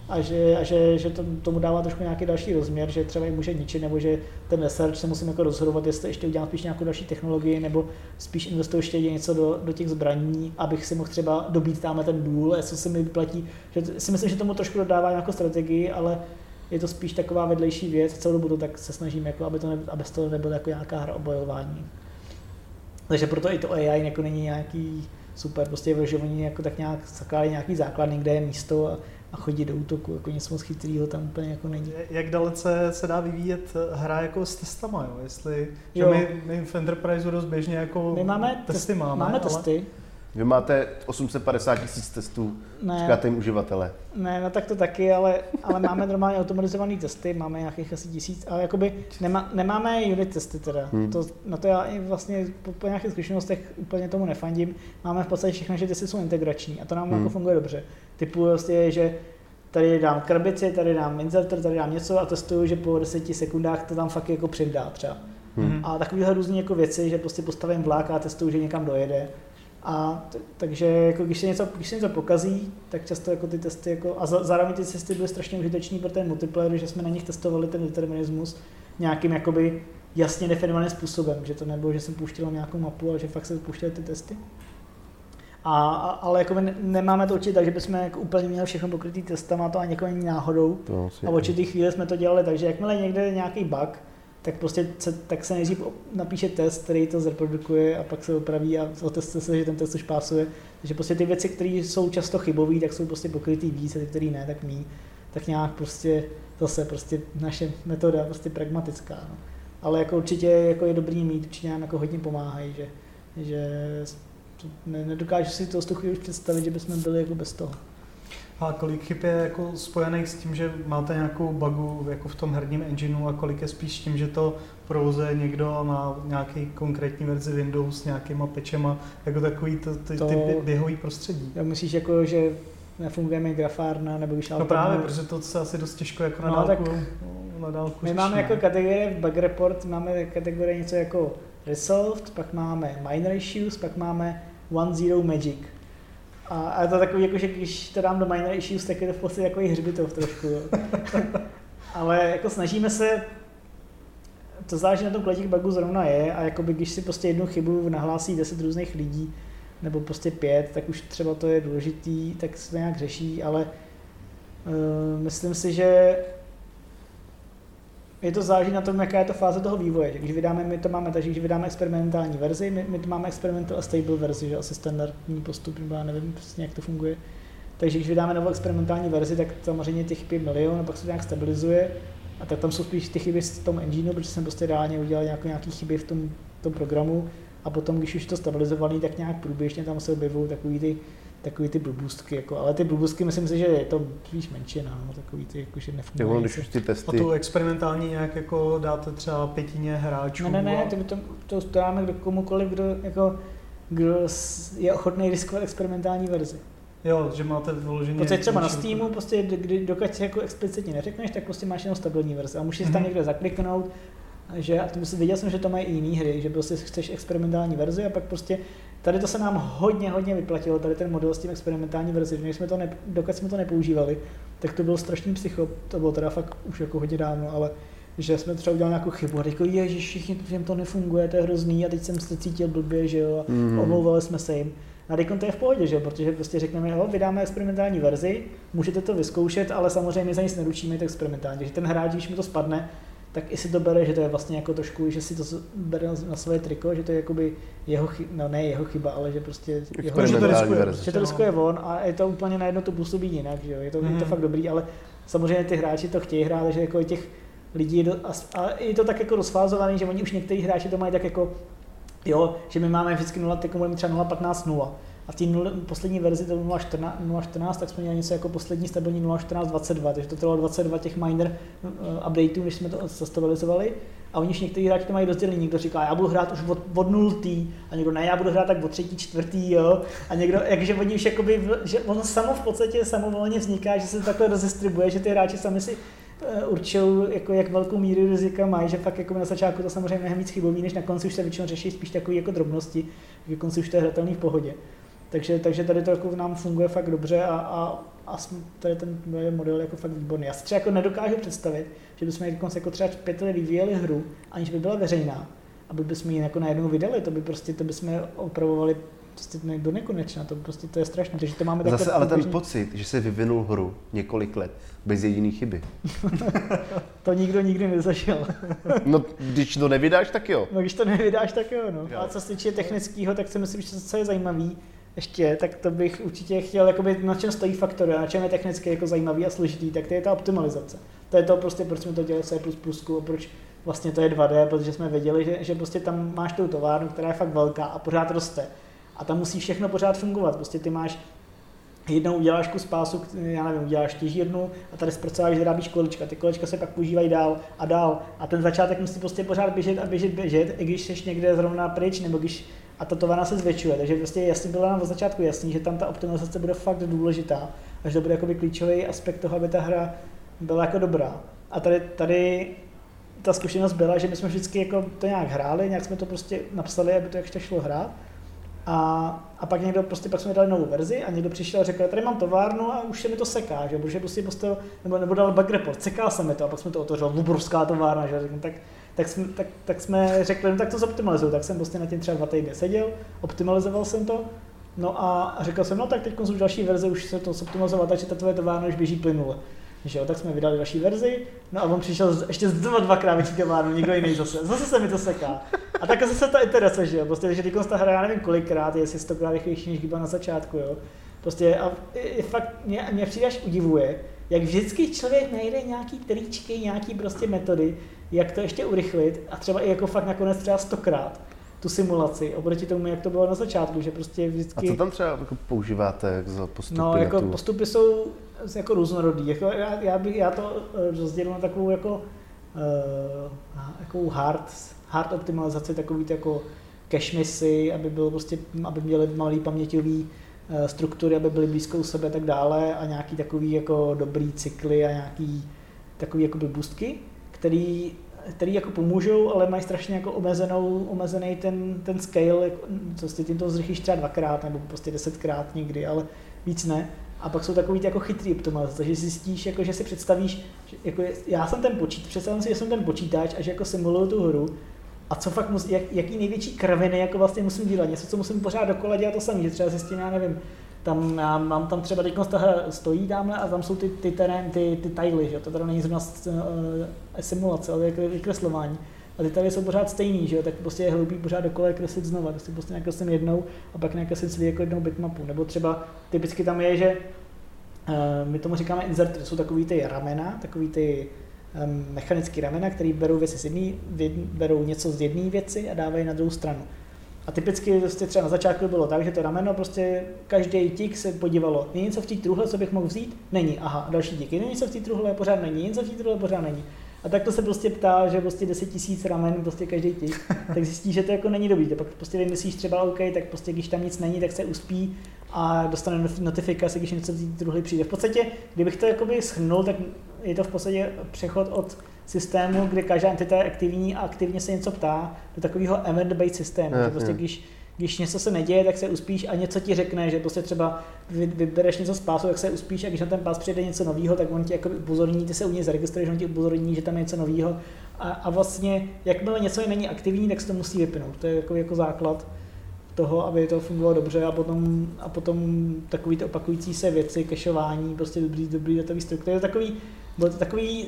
a že, a že, že to, tomu dává trošku nějaký další rozměr, že třeba i může ničit, nebo že ten research se musím jako rozhodovat, jestli ještě udělám spíš nějakou další technologii, nebo spíš investovat ještě něco do, do těch zbraní, abych si mohl třeba dobít tam ten důl, jestli se mi vyplatí. Že si myslím, že tomu trošku dodává nějakou strategii, ale je to spíš taková vedlejší věc, celou dobu tak se snažím, jako, aby, to ne, aby to nebylo jako nějaká hra o bojování. Takže proto i to AI jako není nějaký super, prostě že oni jako tak nějak zakládají nějaký základny, kde je místo a, a chodí do útoku, jako něco moc chytrýho tam úplně jako není. Jak dalece se dá vyvíjet hra jako s testama, jo? Jestli, že jo. My, my v Enterpriseu dost běžně jako my máme testy máme, máme ale... testy, vy máte 850 tisíc testů, ne, říkáte jim uživatele. Ne, no tak to taky, ale, ale máme normálně automatizované testy, máme nějakých asi tisíc, ale jakoby nema, nemáme unit testy teda. Hmm. To, na to já i vlastně po, po nějakých zkušenostech úplně tomu nefandím. Máme v podstatě všechno, že testy jsou integrační a to nám jako hmm. jako funguje dobře. Typu vlastně, že tady dám krabici, tady dám inserter, tady dám něco a testuju, že po 10 sekundách to tam fakt jako přidá třeba. Hmm. A takovéhle různé jako věci, že prostě postavím vlák a testuju, že někam dojede a t- takže jako když, se něco, když se něco pokazí, tak často jako ty testy, jako, a za, zároveň ty testy byly strašně užitečný pro ten multiplayer, že jsme na nich testovali ten determinismus nějakým jakoby jasně definovaným způsobem, že to nebylo, že jsem pouštěl nějakou mapu, ale že fakt se pouštěly ty testy. A, a, ale jako ne, nemáme to určitě tak, že bychom jako úplně měli všechno pokrytý testama, to ani jako ani náhodou. To a v určitý chvíli jsme to dělali tak, že jakmile někde je nějaký bug, tak prostě se, tak se nejdřív napíše test, který to zreprodukuje a pak se opraví a otestuje se, že ten test už pásuje. Takže prostě ty věci, které jsou často chybové, tak jsou prostě pokrytý víc a ty, které ne, tak mí. Tak nějak prostě zase prostě naše metoda prostě pragmatická. No. Ale jako určitě jako je dobrý mít, určitě nám jako hodně pomáhají, že, že ne, nedokážu si to z chvíli už představit, že bychom byli jako bez toho. A kolik chyb je jako spojených s tím, že máte nějakou bugu jako v tom herním engineu a kolik je spíš tím, že to provozuje někdo na nějaký konkrétní verzi Windows s nějakýma pečema, jako takový to, ty, to, ty běhový prostředí. Já myslíš, jako, že nefunguje mi grafárna, nebo když No právě, protože to se asi dost těžko jako na no, dálku, tak na dálku My řeší, máme jako kategorie v Bug Report, máme kategorie něco jako Resolved, pak máme Minor Issues, pak máme One Zero Magic. A, a to takový, jako, že když to dám do minor issues, tak je to v podstatě jako hřbitov trošku. Jo. Ale jako snažíme se, to záleží na tom, kolik bugů zrovna je a jakoby, když si prostě jednu chybu nahlásí 10 různých lidí, nebo prostě pět, tak už třeba to je důležitý, tak se to nějak řeší, ale uh, myslím si, že je to záleží na tom, jaká je to fáze toho vývoje. Když vydáme, my to máme, takže když vydáme experimentální verzi, my, my to máme experimental a stable verzi, že asi standardní postup, nebo já nevím přesně, jak to funguje. Takže když vydáme novou experimentální verzi, tak samozřejmě těch chyb je milion, a pak se to nějak stabilizuje. A tak tam jsou spíš ty chyby v tom engineu, protože jsem prostě reálně udělal nějaké, nějaké chyby v tom, tom programu. A potom, když už to stabilizovaný, tak nějak průběžně tam se objevují takový ty takový ty blbůstky, jako, ale ty blbůstky myslím si, že je to spíš menšina, no, takový ty, jako, že nefungují. když už ty testy... A tu experimentální nějak jako dáte třeba pětině hráčů? Ne, ne, ne, a... to, to, to, to dáme kdo, komukoliv, kdo, jako, kdo je ochotný riskovat experimentální verzi. Jo, že máte vyloženě... Protože třeba na Steamu, prostě, kdy, dokud si jako explicitně neřekneš, tak prostě máš jenom stabilní verzi a můžeš mm-hmm. tam mhm. někde zakliknout, že, a to viděl jsem, že to mají i jiné hry, že prostě chceš experimentální verzi a pak prostě Tady to se nám hodně, hodně vyplatilo, tady ten model s tím experimentální verzi, že jsme to ne, dokud jsme to nepoužívali, tak to byl strašný psycho, to bylo teda fakt už jako hodně dávno, ale že jsme třeba udělali nějakou chybu a řekli, ježiš, všichni, všem to nefunguje, to je hrozný a teď jsem se cítil blbě, že jo, a mm. omlouvali jsme se jim. A teď to je v pohodě, že jo, protože prostě řekneme, jo, vydáme experimentální verzi, můžete to vyzkoušet, ale samozřejmě za nic neručíme, to experimentální, že ten hráč, když mu to spadne, tak i si to bere, že to je vlastně jako trošku, že si to bere na své triko, že to je jakoby jeho chyba, no ne jeho chyba, ale že prostě jeho, že to riskuje, že to riskuje on a je to úplně najednou to působí jinak, že jo? Je, to, mm. je to mhm. fakt dobrý, ale samozřejmě ty hráči to chtějí hrát, že jako těch lidí do, a, a, je to tak jako rozfázovaný, že oni už někteří hráči to mají tak jako, jo, že my máme vždycky 0, teď budeme třeba 0, 15, 0 A v té poslední verzi, to 0.14, tak jsme měli něco jako poslední stabilní 0.14.22, takže to trvalo 22 těch minor uh, updateů, než jsme to zastabilizovali. A oni někteří hráči to mají rozdělený. Někdo říká, já budu hrát už od, od nultý, a někdo ne, já budu hrát tak od třetí, čtvrtý, jo. A někdo, jakže oni už jakoby, že ono samo v podstatě samovolně vzniká, že se to takhle rozdistribuje, že ty hráči sami si Eh, určují, jako jak velkou míru rizika mají, že fakt jako na začátku to samozřejmě mnohem víc chybový, než na konci už se většinou řeší spíš takové jako drobnosti, na konci už to je hratelný v pohodě. Takže, takže tady to jako nám funguje fakt dobře a, a, a tady ten model jako fakt výborný. Já si třeba jako nedokážu představit, že bychom jako třeba pět let vyvíjeli hru, aniž by byla veřejná, aby bychom ji jako najednou vydali, to by prostě, to bychom opravovali prostě do nekonečna, to prostě to je strašné. Takže to máme Zase ale ten pocit, že se vyvinul hru několik let bez jediné chyby. to nikdo nikdy nezažil. no, když to nevydáš, tak jo. No, když to nevydáš, tak jo. No. jo. A co se týče technického, tak si myslím, že co je zajímavý, ještě, tak to bych určitě chtěl, jakoby, na čem stojí faktory, na čem je technicky jako zajímavý a složitý, tak to je ta optimalizace. To je to prostě, proč jsme to dělali C++ proč vlastně to je 2D, protože jsme věděli, že, že prostě tam máš tu továrnu, která je fakt velká a pořád roste a tam musí všechno pořád fungovat. Prostě ty máš jednou uděláš kus pásu, já nevím, uděláš těžírnu a tady zpracováš, vyrábíš kolečka. Ty kolečka se pak používají dál a dál. A ten začátek musí prostě pořád běžet a běžet, běžet, i když jsi někde zrovna pryč, nebo když a ta továrna se zvětšuje. Takže prostě jasně bylo nám od začátku jasný, že tam ta optimalizace bude fakt důležitá a že to bude jakoby klíčový aspekt toho, aby ta hra byla jako dobrá. A tady, tady ta zkušenost byla, že my jsme vždycky jako to nějak hráli, nějak jsme to prostě napsali, aby to ještě šlo hrát a, a pak někdo prostě, pak jsme dali novou verzi a někdo přišel a řekl, tady mám továrnu a už se mi to seká, že, protože prostě postavil, nebo, nebo dal bug report, seká se mi to a pak jsme to otevřeli, obrovská továrna, že, tak, tak, jsme, tak, tak jsme řekli, no tak to zoptimalizuju, tak jsem prostě na tím třeba dva týdny seděl, optimalizoval jsem to, no a řekl jsem, no tak teď už další verze už se to zoptimalizovat, takže ta tvoje továrna už běží plynule. Že jo, tak jsme vydali další verzi, no a on přišel ještě dva, dvakrát větší továrnu, někdo jiný zase, zase se mi to seká. A tak zase ta iterace, že jo, prostě, že ta hra, já nevím kolikrát, je jestli stokrát rychlejší, než byla na začátku, jo. Prostě a je, fakt, mě, mě přijde až udivuje, jak vždycky člověk najde nějaký tričky, nějaký prostě metody, jak to ještě urychlit a třeba i jako fakt nakonec třeba stokrát tu simulaci, oproti tomu, jak to bylo na začátku, že prostě vždycky... A co tam třeba jako používáte jak za postupy? No, jako tu... postupy jsou jako různorodý. Jako já, já, bych, já to eh, rozdělil na takovou jako, uh, jako hard, hard optimalizaci, takový jako cache misi, aby bylo prostě, aby měli malý paměťový uh, struktury, aby byly blízko u sebe a tak dále a nějaký takový jako dobrý cykly a nějaký takový jako boostky, který který jako pomůžou, ale mají strašně jako omezenou, omezený ten, ten scale, jako, co si tím to zrychlíš třeba dvakrát nebo prostě desetkrát někdy, ale víc ne. A pak jsou takový jako chytrý optimalizace, že zjistíš, jako, že si představíš, že jako já jsem ten počítač, představím si, že jsem ten počítač a že jako simuluju tu hru a co fakt musí, jak, jaký největší kraviny jako vlastně musím dělat, něco, co musím pořád dokola dělat to samé, že třeba zjistím, já nevím, tam, já mám tam třeba teď stojí tamhle a tam jsou ty, ty terén, ty, ty tily, že to teda není zrovna uh, simulace, ale jako vykreslování. A ty tady jsou pořád stejný, že jo, tak prostě je hloupý pořád dokola kreslit znova, tak si prostě nakreslím jednou a pak nakreslím celý jako jednou bitmapu. Nebo třeba typicky tam je, že uh, my tomu říkáme insert, to jsou takový ty ramena, takový ty um, mechanické ramena, které berou věci z jedný, berou něco z jedné věci a dávají na druhou stranu. A typicky prostě třeba na začátku bylo tak, že to rameno prostě každý tik se podívalo, není něco v té truhle, co bych mohl vzít? Není, aha, další díky, není něco v té truhle, pořád není, něco v té truhle, pořád není. A tak to se prostě ptá, že prostě 10 tisíc ramen, prostě každý tik, tak zjistí, že to jako není dobrý. Pak prostě vymyslíš třeba OK, tak prostě když tam nic není, tak se uspí a dostane notifikaci, když něco v té truhle přijde. V podstatě, kdybych to jakoby schrnul, tak je to v podstatě přechod od systému, kde každá entita je aktivní a aktivně se něco ptá, do takového event-based systému. Je, že prostě když, když něco se neděje, tak se uspíš a něco ti řekne, že prostě třeba vybereš něco z pásu, tak se uspíš a když na ten pás přijde něco nového, tak on ti jako upozorní, ty se u něj zaregistruješ, on ti upozorní, že tam je něco nového a, a vlastně jakmile něco není aktivní, tak se to musí vypnout. To je jako, jako základ toho, aby to fungovalo dobře a potom, a potom takový ty opakující se věci, kešování, prostě dobrý, dobrý datový struktury. To je takový, bylo to takový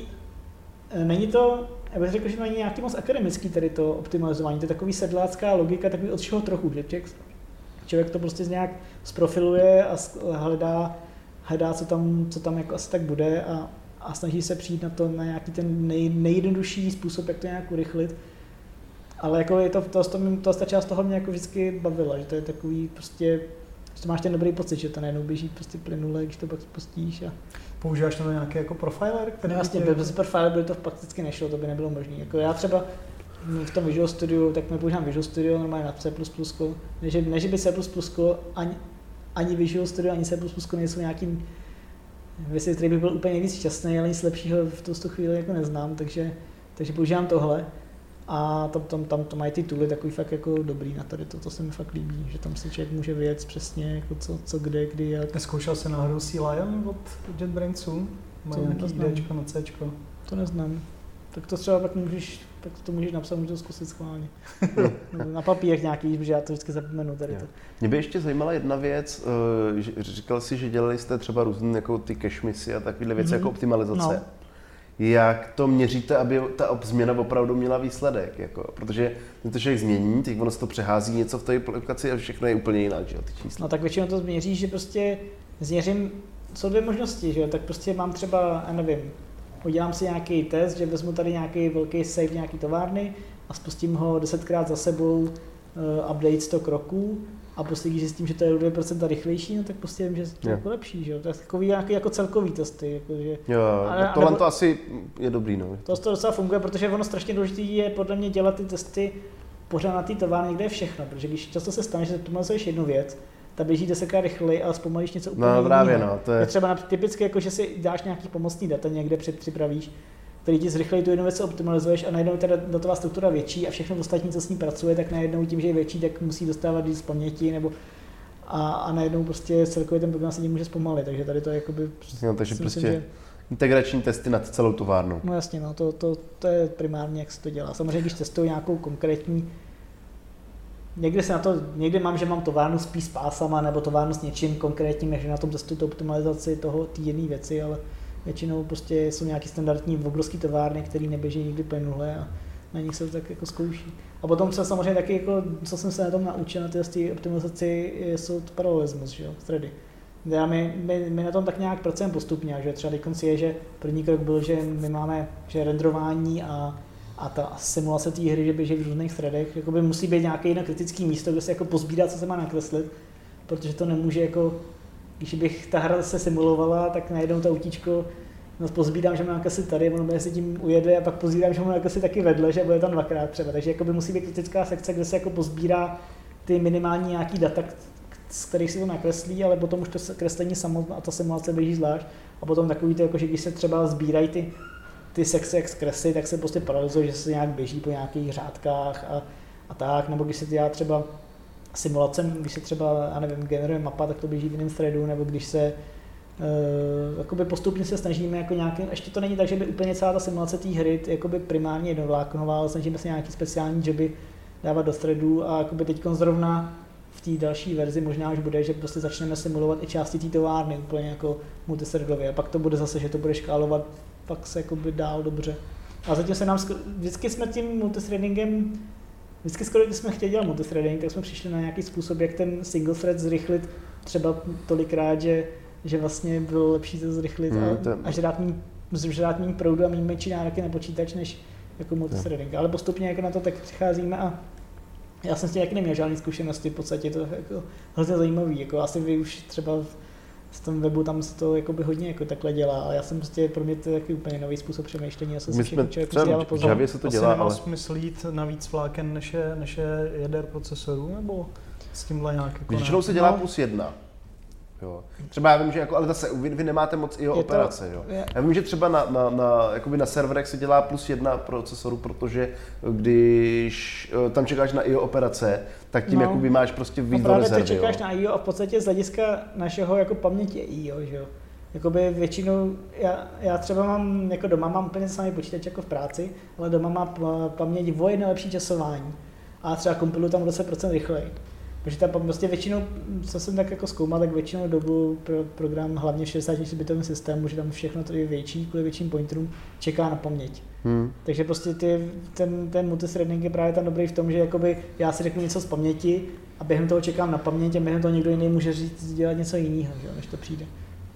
není to, já bych řekl, že to není nějaký moc akademický tady to optimalizování, to je takový sedlácká logika, takový od čeho trochu, že člověk, člověk to prostě nějak zprofiluje a hledá, hledá co tam, co tam jako asi tak bude a, a snaží se přijít na to na nějaký ten nej, nejjednodušší způsob, jak to nějak urychlit. Ale jako je to, to, to, to, ta část toho mě jako vždycky bavila, že to je takový prostě Prostě máš ten dobrý pocit, že to najednou běží prostě plynule, když to pak spustíš. A... Používáš to nějaký jako profiler? Který no, jasně, tě... bez profiler by to prakticky nešlo, to by nebylo možné. Jako já třeba v tom Visual Studio, tak my používám Visual Studio normálně na C++. Ne, že, ne, že by C++ ani, ani Visual Studio, ani C++ nejsou nějaký věci, který bych byl úplně nejvíc šťastný, ale nic lepšího v tu chvíli jako neznám, takže, takže používám tohle. A tam, tam, tam to mají ty tooly takový fakt jako dobrý na tady to, to se mi fakt líbí, že tam si člověk může vědět přesně jako co, co kde, kdy, jak. Zkoušel se náhodou Sea Lion od JetBrainsu? Má nějaký IDčko na C? To neznám. Tak to třeba pak můžeš, tak to můžeš napsat, můžeš to zkusit schválně. na papírech nějaký, protože já to vždycky zapomenu tady to. Mě by ještě zajímala jedna věc, eh, říkal jsi, že dělali jste třeba různé jako ty cache a takovéhle věci mm-hmm. jako optimalizace. No jak to měříte, aby ta změna opravdu měla výsledek. Jako, protože to člověk změní, teď ono se to přehází něco v té aplikaci a všechno je úplně jinak, že ty čísla. No tak většinou to změří, že prostě změřím, jsou dvě možnosti, že tak prostě mám třeba, já nevím, udělám si nějaký test, že vezmu tady nějaký velký save nějaký továrny a spustím ho desetkrát za sebou, uh, update 100 kroků a prostě když zjistím, že to je o 2% rychlejší, no tak prostě vím, že to je jako lepší, že jo? To je takový nějaký jako celkový testy. Jako, že, jo, ale, no tohle to asi je dobrý, no. To, to docela funguje, protože ono strašně důležité je podle mě dělat ty testy pořád na té továrně, kde je všechno, protože když často se stane, že optimalizuješ jednu věc, ta běží desetkrát rychleji, ale zpomalíš něco úplně no, právě, no, to je... je třeba typicky, jako, že si dáš nějaký pomocný data někde předpřipravíš, který ti zrychlejí tu jednu věc optimalizuješ a najednou ta datová struktura větší a všechno ostatní, co s ní pracuje, tak najednou tím, že je větší, tak musí dostávat víc paměti nebo a, a najednou prostě celkově ten program se tím může zpomalit, takže tady to je jakoby... No, takže prostě myslím, že... integrační testy nad celou továrnu. No jasně, no, to, to, to je primárně, jak se to dělá. Samozřejmě, když testuju nějakou konkrétní Někdy se na to, někdy mám, že mám továrnu spíš s pásama nebo továrnu s něčím konkrétním, než na tom testuju tu optimalizaci toho, té jedné věci, ale Většinou prostě jsou nějaký standardní obrovský továrny, které neběží nikdy plynule a na nich se to tak jako zkouší. A potom se samozřejmě taky, jako, co jsem se na tom naučil, na té optimalizaci, jsou paralelismus, že jo, thready. Já my, my, my, na tom tak nějak pracujeme postupně, že třeba teď je, že první krok byl, že my máme že renderování a, a ta simulace té hry, že běží v různých threadech, jakoby musí být nějaké jedno kritické místo, kde se jako pozbírá, co se má nakreslit, protože to nemůže jako když bych ta hra se simulovala, tak najednou to autíčko no, pozbírám, že mám asi tady, ono si tím ujede a pak pozbírám, že mám asi taky vedle, že bude tam dvakrát třeba. Takže by musí být kritická sekce, kde se jako pozbírá ty minimální nějaký data, z kterých si to nakreslí, ale potom už to kreslení samotné a ta simulace běží zvlášť. A potom takový to, jako, že když se třeba sbírají ty, ty sekce jak z tak se prostě paralyzuje, že se nějak běží po nějakých řádkách a, a tak, nebo když se dělá třeba simulacem, když se třeba, já nevím, generuje mapa, tak to běží v jiném threadu, nebo když se Uh, postupně se snažíme jako nějaký, ještě to není tak, že by úplně celá ta simulace té hry jakoby primárně jednovláknová, ale snažíme se nějaký speciální joby dávat do threadu a jakoby teď zrovna v té další verzi možná už bude, že prostě začneme simulovat i části té továrny úplně jako multithreadově a pak to bude zase, že to bude škálovat pak se jakoby dál dobře. A zatím se nám, vždycky jsme tím multithreadingem Vždycky skoro, když jsme chtěli dělat multithreading, tak jsme přišli na nějaký způsob, jak ten single thread zrychlit třeba tolikrát, že, že vlastně bylo lepší to zrychlit mm, a, to... a žrát méně žrát proudu a méně menší nároky na počítač, než jako multithreading. Ale postupně jako na to tak přicházíme a já jsem s tím jak neměl žádné zkušenosti, v podstatě to jako hrozně zajímavý. Jako asi vy už třeba v tom webu tam se to jako by hodně jako takhle dělá a já jsem prostě pro mě to je taky úplně nový způsob přemýšlení. Já jsem My jsme člověk třeba v Javě se to dělá, ale... smysl jít na víc vláken než je, než je jader procesorů, nebo s tímhle nějak jako Většinou se dělá no. plus jedna. Jo. Třeba já vím, že jako, ale zase vy, vy nemáte moc i operace. To, jo. Je. Já vím, že třeba na, na, na, jakoby na serverech se dělá plus jedna procesoru, protože když eh, tam čekáš na IO operace, tak tím no. jakoby máš prostě víc právě rezervy, ty čekáš jo. na IO a v podstatě z hlediska našeho jako paměti IO, že jo. Jakoby většinou, já, já třeba mám, jako doma mám úplně samý počítač jako v práci, ale doma má paměť o lepší časování. A třeba kompiluju tam 10% rychleji. Protože tam prostě většinou, co jsem tak jako zkoumal, tak většinou dobu pro program, hlavně v 64 bitovém systému, že tam všechno tady je větší, kvůli větším pointerům, čeká na paměť. Hmm. Takže prostě ty, ten, ten multithreading je právě tam dobrý v tom, že jakoby já si řeknu něco z paměti a během toho čekám na paměť a během toho někdo jiný může říct, dělat něco jiného, že, než to přijde.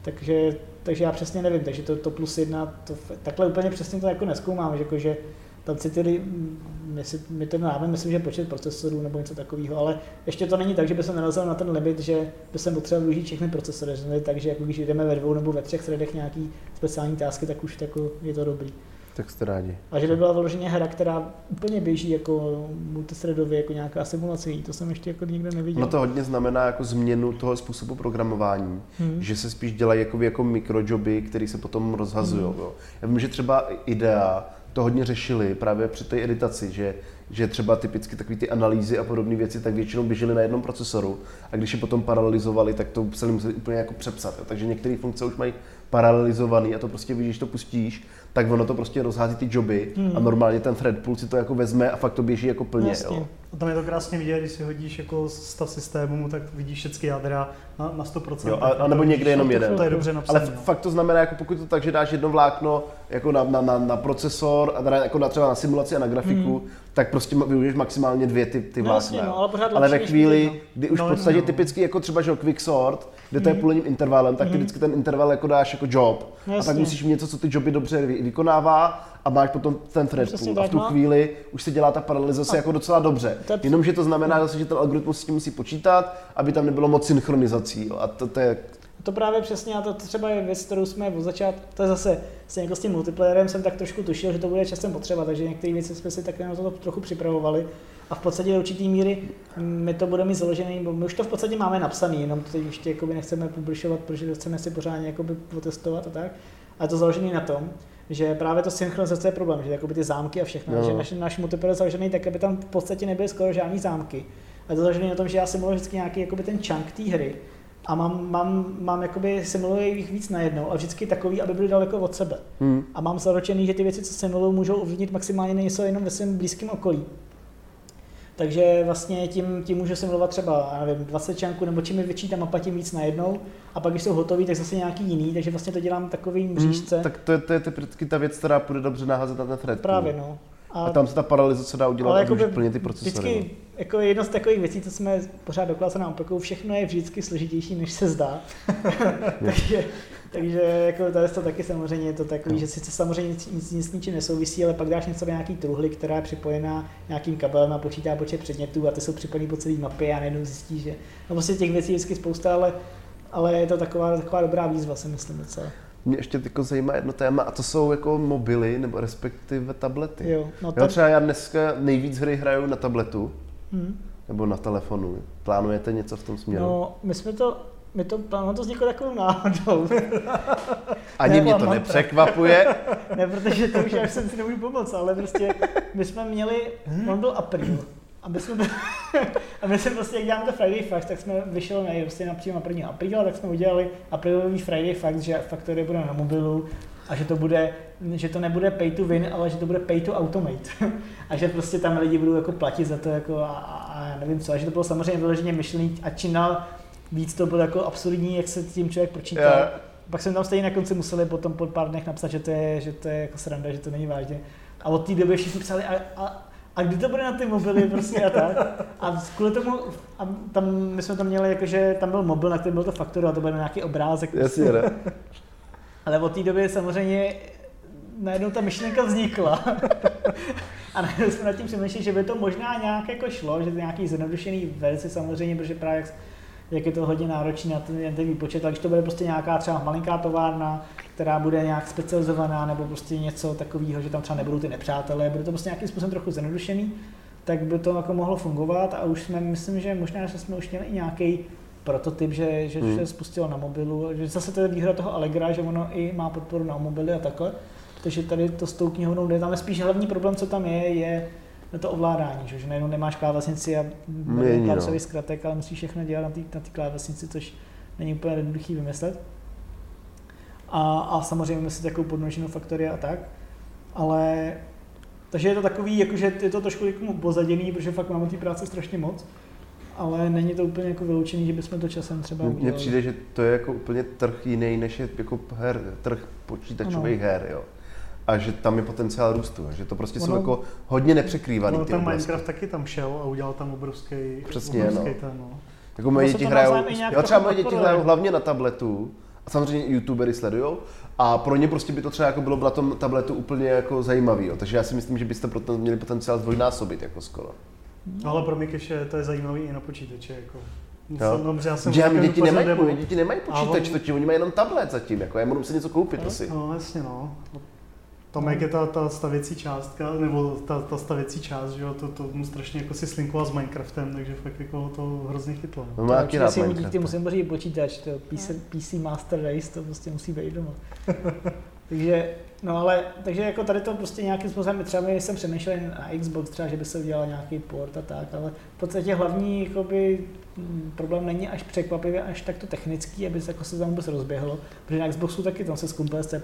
Takže, takže já přesně nevím, takže to, to plus jedna, to, takhle úplně přesně to jako neskoumám, že, jako, že tam si tedy, my, si, my to máme, myslím, že počet procesorů nebo něco takového, ale ještě to není tak, že by se narazil na ten limit, že by se potřeboval využít všechny procesory, takže jako když jdeme ve dvou nebo ve třech threadech nějaký speciální tásky, tak už tako, je to dobrý. Tak jste rádi. A že by byla vyloženě hra, která úplně běží jako multithreadově, jako nějaká simulace, to jsem ještě jako nikde neviděl. No to hodně znamená jako změnu toho způsobu programování, hmm. že se spíš dělají jako, jako mikrojoby, které se potom rozhazují. Hmm. Já vím, že třeba IDEA to hodně řešili právě při té editaci, že, že třeba typicky takové ty analýzy a podobné věci tak většinou běžely na jednom procesoru a když je potom paralelizovali, tak to se museli úplně jako přepsat. Takže některé funkce už mají paralelizovaný a to prostě víš, to pustíš, tak ono to prostě rozhází ty joby hmm. a normálně ten thread pool si to jako vezme a fakt to běží jako plně. Jasně. Jo. A tam je to krásně vidět, když si hodíš jako stav systému, tak vidíš všechny jádra na, na 100%. Jo, a, a nebo někde jenom jeden. To je dobře napsané, Ale fakt to znamená, jako pokud to tak, že dáš jedno vlákno jako na, na, na, na procesor a teda jako na třeba na simulaci a na grafiku, hmm. tak prostě využiješ maximálně dvě ty, ty no, vlákna. No, ale, pořád ale ve chvíli, no. kdy už no, v podstatě no. typicky jako třeba že quicksort, kde to je hmm. půlním intervalem, tak ty hmm. vždycky ten interval jako dáš jako job. Jasně. A tak musíš mít něco, co ty joby dobře vykonává a máš potom ten thread pool. A v tu no. chvíli už se dělá ta paralelizace a jako docela dobře. Jenomže to znamená zase, že ten algoritmus s tím musí počítat, aby tam nebylo moc synchronizací. A to, to je to právě přesně, a to třeba je věc, kterou jsme od začátku, to je zase, s, jako s tím multiplayerem jsem tak trošku tušil, že to bude časem potřeba, takže některé věci jsme si také na to trochu připravovali. A v podstatě do určitý míry my to budeme mít založený, my už to v podstatě máme napsaný, jenom to teď ještě nechceme publikovat, protože chceme si pořádně jakoby potestovat a tak. A je to založený na tom, že právě to synchronizace je problém, že jakoby ty zámky a všechno, no. že náš, náš multiplayer je založený tak, aby tam v podstatě nebyly skoro žádný zámky. A je to založený na tom, že já simuluji vždycky nějaký jakoby ten chunk té hry a mám, mám, mám jakoby simuluji jich víc najednou a vždycky takový, aby byly daleko od sebe. Hmm. A mám zaručený, že ty věci, co simuluju, můžou ovlivnit maximálně něco jenom ve svém blízkém okolí. Takže vlastně tím, tím můžu simulovat třeba, já nevím, 20 čánků, nebo čím je větší ta mapa, tím víc najednou. A pak, když jsou hotový, tak zase nějaký jiný, takže vlastně to dělám takový mřížce. Hmm, tak to je, to je typicky ta věc, která půjde dobře naházet na ten thread. Právě, no. A, a tam se ta paralizace dá udělat, ale jako plně ty procesory. Vždycky, no. jako jedno z takových věcí, co jsme pořád dokola se nám opakují, všechno je vždycky složitější, než se zdá. takže, takže jako tady to taky samozřejmě je to takový, no. že sice samozřejmě nic, nic, nic ničím nesouvisí, ale pak dáš něco nějaký truhly, která je připojená nějakým kabelem a počítá počet předmětů a ty jsou připojený po celé mapě a najednou zjistíš, že no prostě těch věcí je vždycky spousta, ale, ale je to taková, taková dobrá výzva, si myslím docela. Mě ještě jako zajímá jedno téma a to jsou jako mobily nebo respektive tablety. Jo, no ten... jo, třeba já dneska nejvíc hry hraju na tabletu hmm. nebo na telefonu. Plánujete něco v tom směru? No, my jsme to my to, no to vzniklo takovou náhodou. Ani ne, mě to nepřekvapuje. ne, protože to už já jsem si nemůžu pomoct, ale prostě my jsme měli, hmm? on byl apríl, a my jsme, a my jsme prostě, jak děláme to Friday Fact, tak jsme vyšli na, prostě na přímo 1. apríla, tak jsme udělali aprílový Friday Fact, že Factory bude na mobilu a že to bude, že to nebude pay to win, ale že to bude pay to automate. a že prostě tam lidi budou jako platit za to jako a, a, a nevím co. A že to bylo samozřejmě vyloženě myšlený a dál víc to bylo jako absurdní, jak se tím člověk pročítá. Yeah. Pak jsem tam stejně na konci museli potom po pár dnech napsat, že to je, že to je jako sranda, že to není vážně. A od té doby všichni psali, a, a, a kdy to bude na ty mobily prostě a tak. A kvůli tomu, a tam, my jsme tam měli, jakože tam byl mobil, na kterém byl to faktor a to byl nějaký obrázek. Jasně, ne? Ale od té doby samozřejmě najednou ta myšlenka vznikla. a najednou jsme nad tím přemýšleli, že by to možná nějak jako šlo, že to nějaký zjednodušený verzi samozřejmě, protože právě jak jak je to hodně náročné na ten, ten výpočet, ale když to bude prostě nějaká třeba malinká továrna, která bude nějak specializovaná nebo prostě něco takového, že tam třeba nebudou ty nepřátelé, bude to prostě nějakým způsobem trochu zjednodušený, tak by to jako mohlo fungovat a už jsme, myslím, že možná, že jsme už měli i nějaký prototyp, že, že hmm. se spustilo na mobilu, že zase to je výhoda toho Allegra, že ono i má podporu na mobily a takhle. Takže tady to s tou knihovnou jde. Tam je spíš hlavní problém, co tam je, je to ovládání, že, že najednou nemáš klávesnici a klávesový no. zkratek, ale musíš všechno dělat na té na klávesnici, což není úplně jednoduchý vymyslet. A, a samozřejmě si takovou podnoženou faktory a tak. Ale takže je to takový, jakože je to trošku jako pozaděný, protože fakt máme té práce strašně moc. Ale není to úplně jako vyloučený, že bychom to časem třeba udělali. Mně přijde, že to je jako úplně trh jiný, než je jako her, trh počítačových ano. her. Jo a že tam je potenciál růstu, že to prostě ono, jsou jako hodně nepřekrývaný ty tam Minecraft taky tam šel a udělal tam obrovský, Přesně, obrovský no. ten, no. Jako moje děti hrajou, jo, třeba moje děti hrajou hlavně na tabletu A samozřejmě youtubery sledují. A pro ně prostě by to třeba jako bylo na tom tabletu úplně jako zajímavý. Jo. Takže já si myslím, že byste proto měli potenciál zdvojnásobit jako skoro. No, ale pro Mikeše to je zajímavý i na počítači. Jako. Jo. Dobře, já jsem že děti nemají, děti nemají počítač, to oni mají jenom tablet zatím, jako já budu si něco koupit no, asi. No, jasně no. Tam jak je ta, ta stavěcí částka, nebo ta, ta stavěcí část, že jo, to, to mu strašně jako si slinkoval s Minecraftem, takže fakt jako to hrozně chytlo. No, má taky rád Minecraft. Ty musím pořídit počítač, to PC, PC Master Race, to prostě musí být doma. takže, no ale, takže jako tady to prostě nějakým způsobem, třeba my jsem přemýšlel na Xbox třeba, že by se udělal nějaký port a tak, ale v podstatě hlavní jakoby, mm, problém není až překvapivě až takto technický, aby se, jako se tam vůbec rozběhlo, protože na Xboxu taky tam se skumpuje C++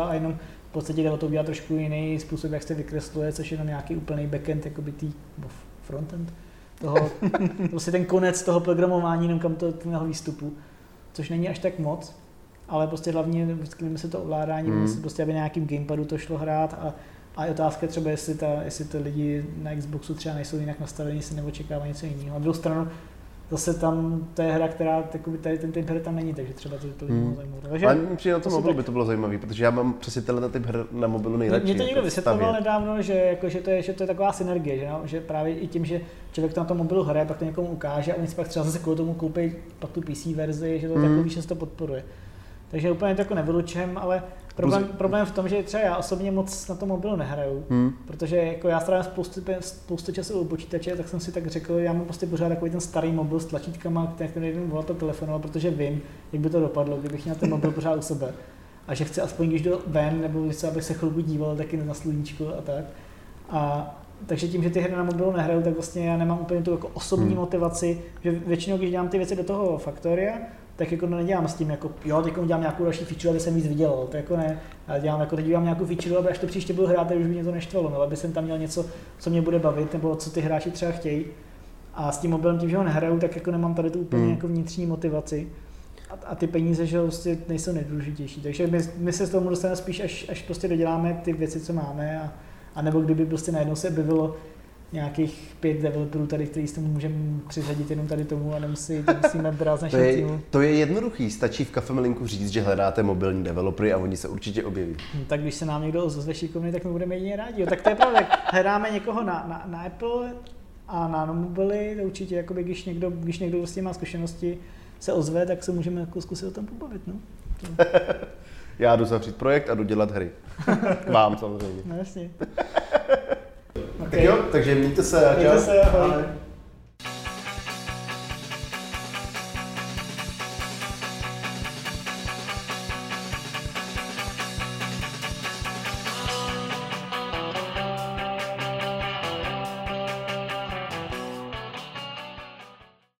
a jenom podstatě jde o to udělat trošku jiný způsob, jak se vykresluje, což je jenom nějaký úplný backend, jako by tý, nebo frontend, toho, prostě ten konec toho programování, jenom kam to toho výstupu, což není až tak moc, ale prostě hlavně vždycky se to ovládání, mm. prostě aby na nějakým gamepadu to šlo hrát a, a je otázka třeba, jestli, ta, jestli to lidi na Xboxu třeba nejsou jinak nastavení, nebo očekávají něco jiného. Na druhou stranu, zase tam to je hra, která takový, tady ten typ hry tam není, takže třeba to, to hmm. zajímavé. Takže, Ale přijde na tom mobilu tak... by to bylo zajímavé, protože já mám přesně tenhle typ her na mobilu nejradši. Mě to někdo vysvětloval nedávno, že, jako, že, to je, že to je taková synergie, že, no? že právě i tím, že člověk to na tom mobilu hraje, pak to někomu ukáže a oni si pak třeba zase kvůli tomu koupí pak tu PC verzi, že to hmm. takový, že se to podporuje. Takže úplně to jako nevylučem, ale Problém, problém v tom, že třeba já osobně moc na tom mobilu nehraju, hmm. protože jako já strávím spoustu, spoustu času u počítače, tak jsem si tak řekl, já mám prostě pořád takový ten starý mobil s tlačítkama, který, nevím volat a telefonovat, protože vím, jak by to dopadlo, kdybych měl ten mobil pořád u sebe. A že chci aspoň, když jdu ven, nebo chci, abych se chvilku díval taky na sluníčku a tak. A takže tím, že ty hry na mobilu nehraju, tak vlastně já nemám úplně tu jako osobní hmm. motivaci, že většinou, když dělám ty věci do toho Factoria, tak jako to nedělám s tím, jako jo, teď dělám nějakou další feature, aby jsem víc vydělal, to jako ne, ale dělám jako teď dělám nějakou feature, aby až to příště budu hrát, tak už by mě to neštvalo, no, aby jsem tam měl něco, co mě bude bavit, nebo co ty hráči třeba chtějí. A s tím mobilem tím, že ho nehraju, tak jako nemám tady tu úplně hmm. jako vnitřní motivaci. A, a ty peníze, že vlastně nejsou nejdůležitější. Takže my, my se z toho dostaneme spíš, až, až prostě doděláme ty věci, co máme. A, a nebo kdyby prostě najednou se objevilo nějakých pět developerů tady, který s tomu můžeme přiřadit jenom tady tomu a nemusí, musíme brát z našeho to je, týmu. To je jednoduchý, stačí v kafemelinku říct, že hledáte mobilní developery a oni se určitě objeví. No, tak když se nám někdo ozve šikovný, tak my budeme jedině rádi. Jo. Tak to je pravda, hledáme někoho na, na, na Apple a na mobily, to určitě, jakoby, když někdo, když někdo vlastně má zkušenosti, se ozve, tak se můžeme jako zkusit o tom pobavit. No. Já jdu zavřít projekt a jdu dělat hry. Vám samozřejmě. No jasně. Okay. Tak jo, takže mějte se. Mějte se, ahoj. ahoj.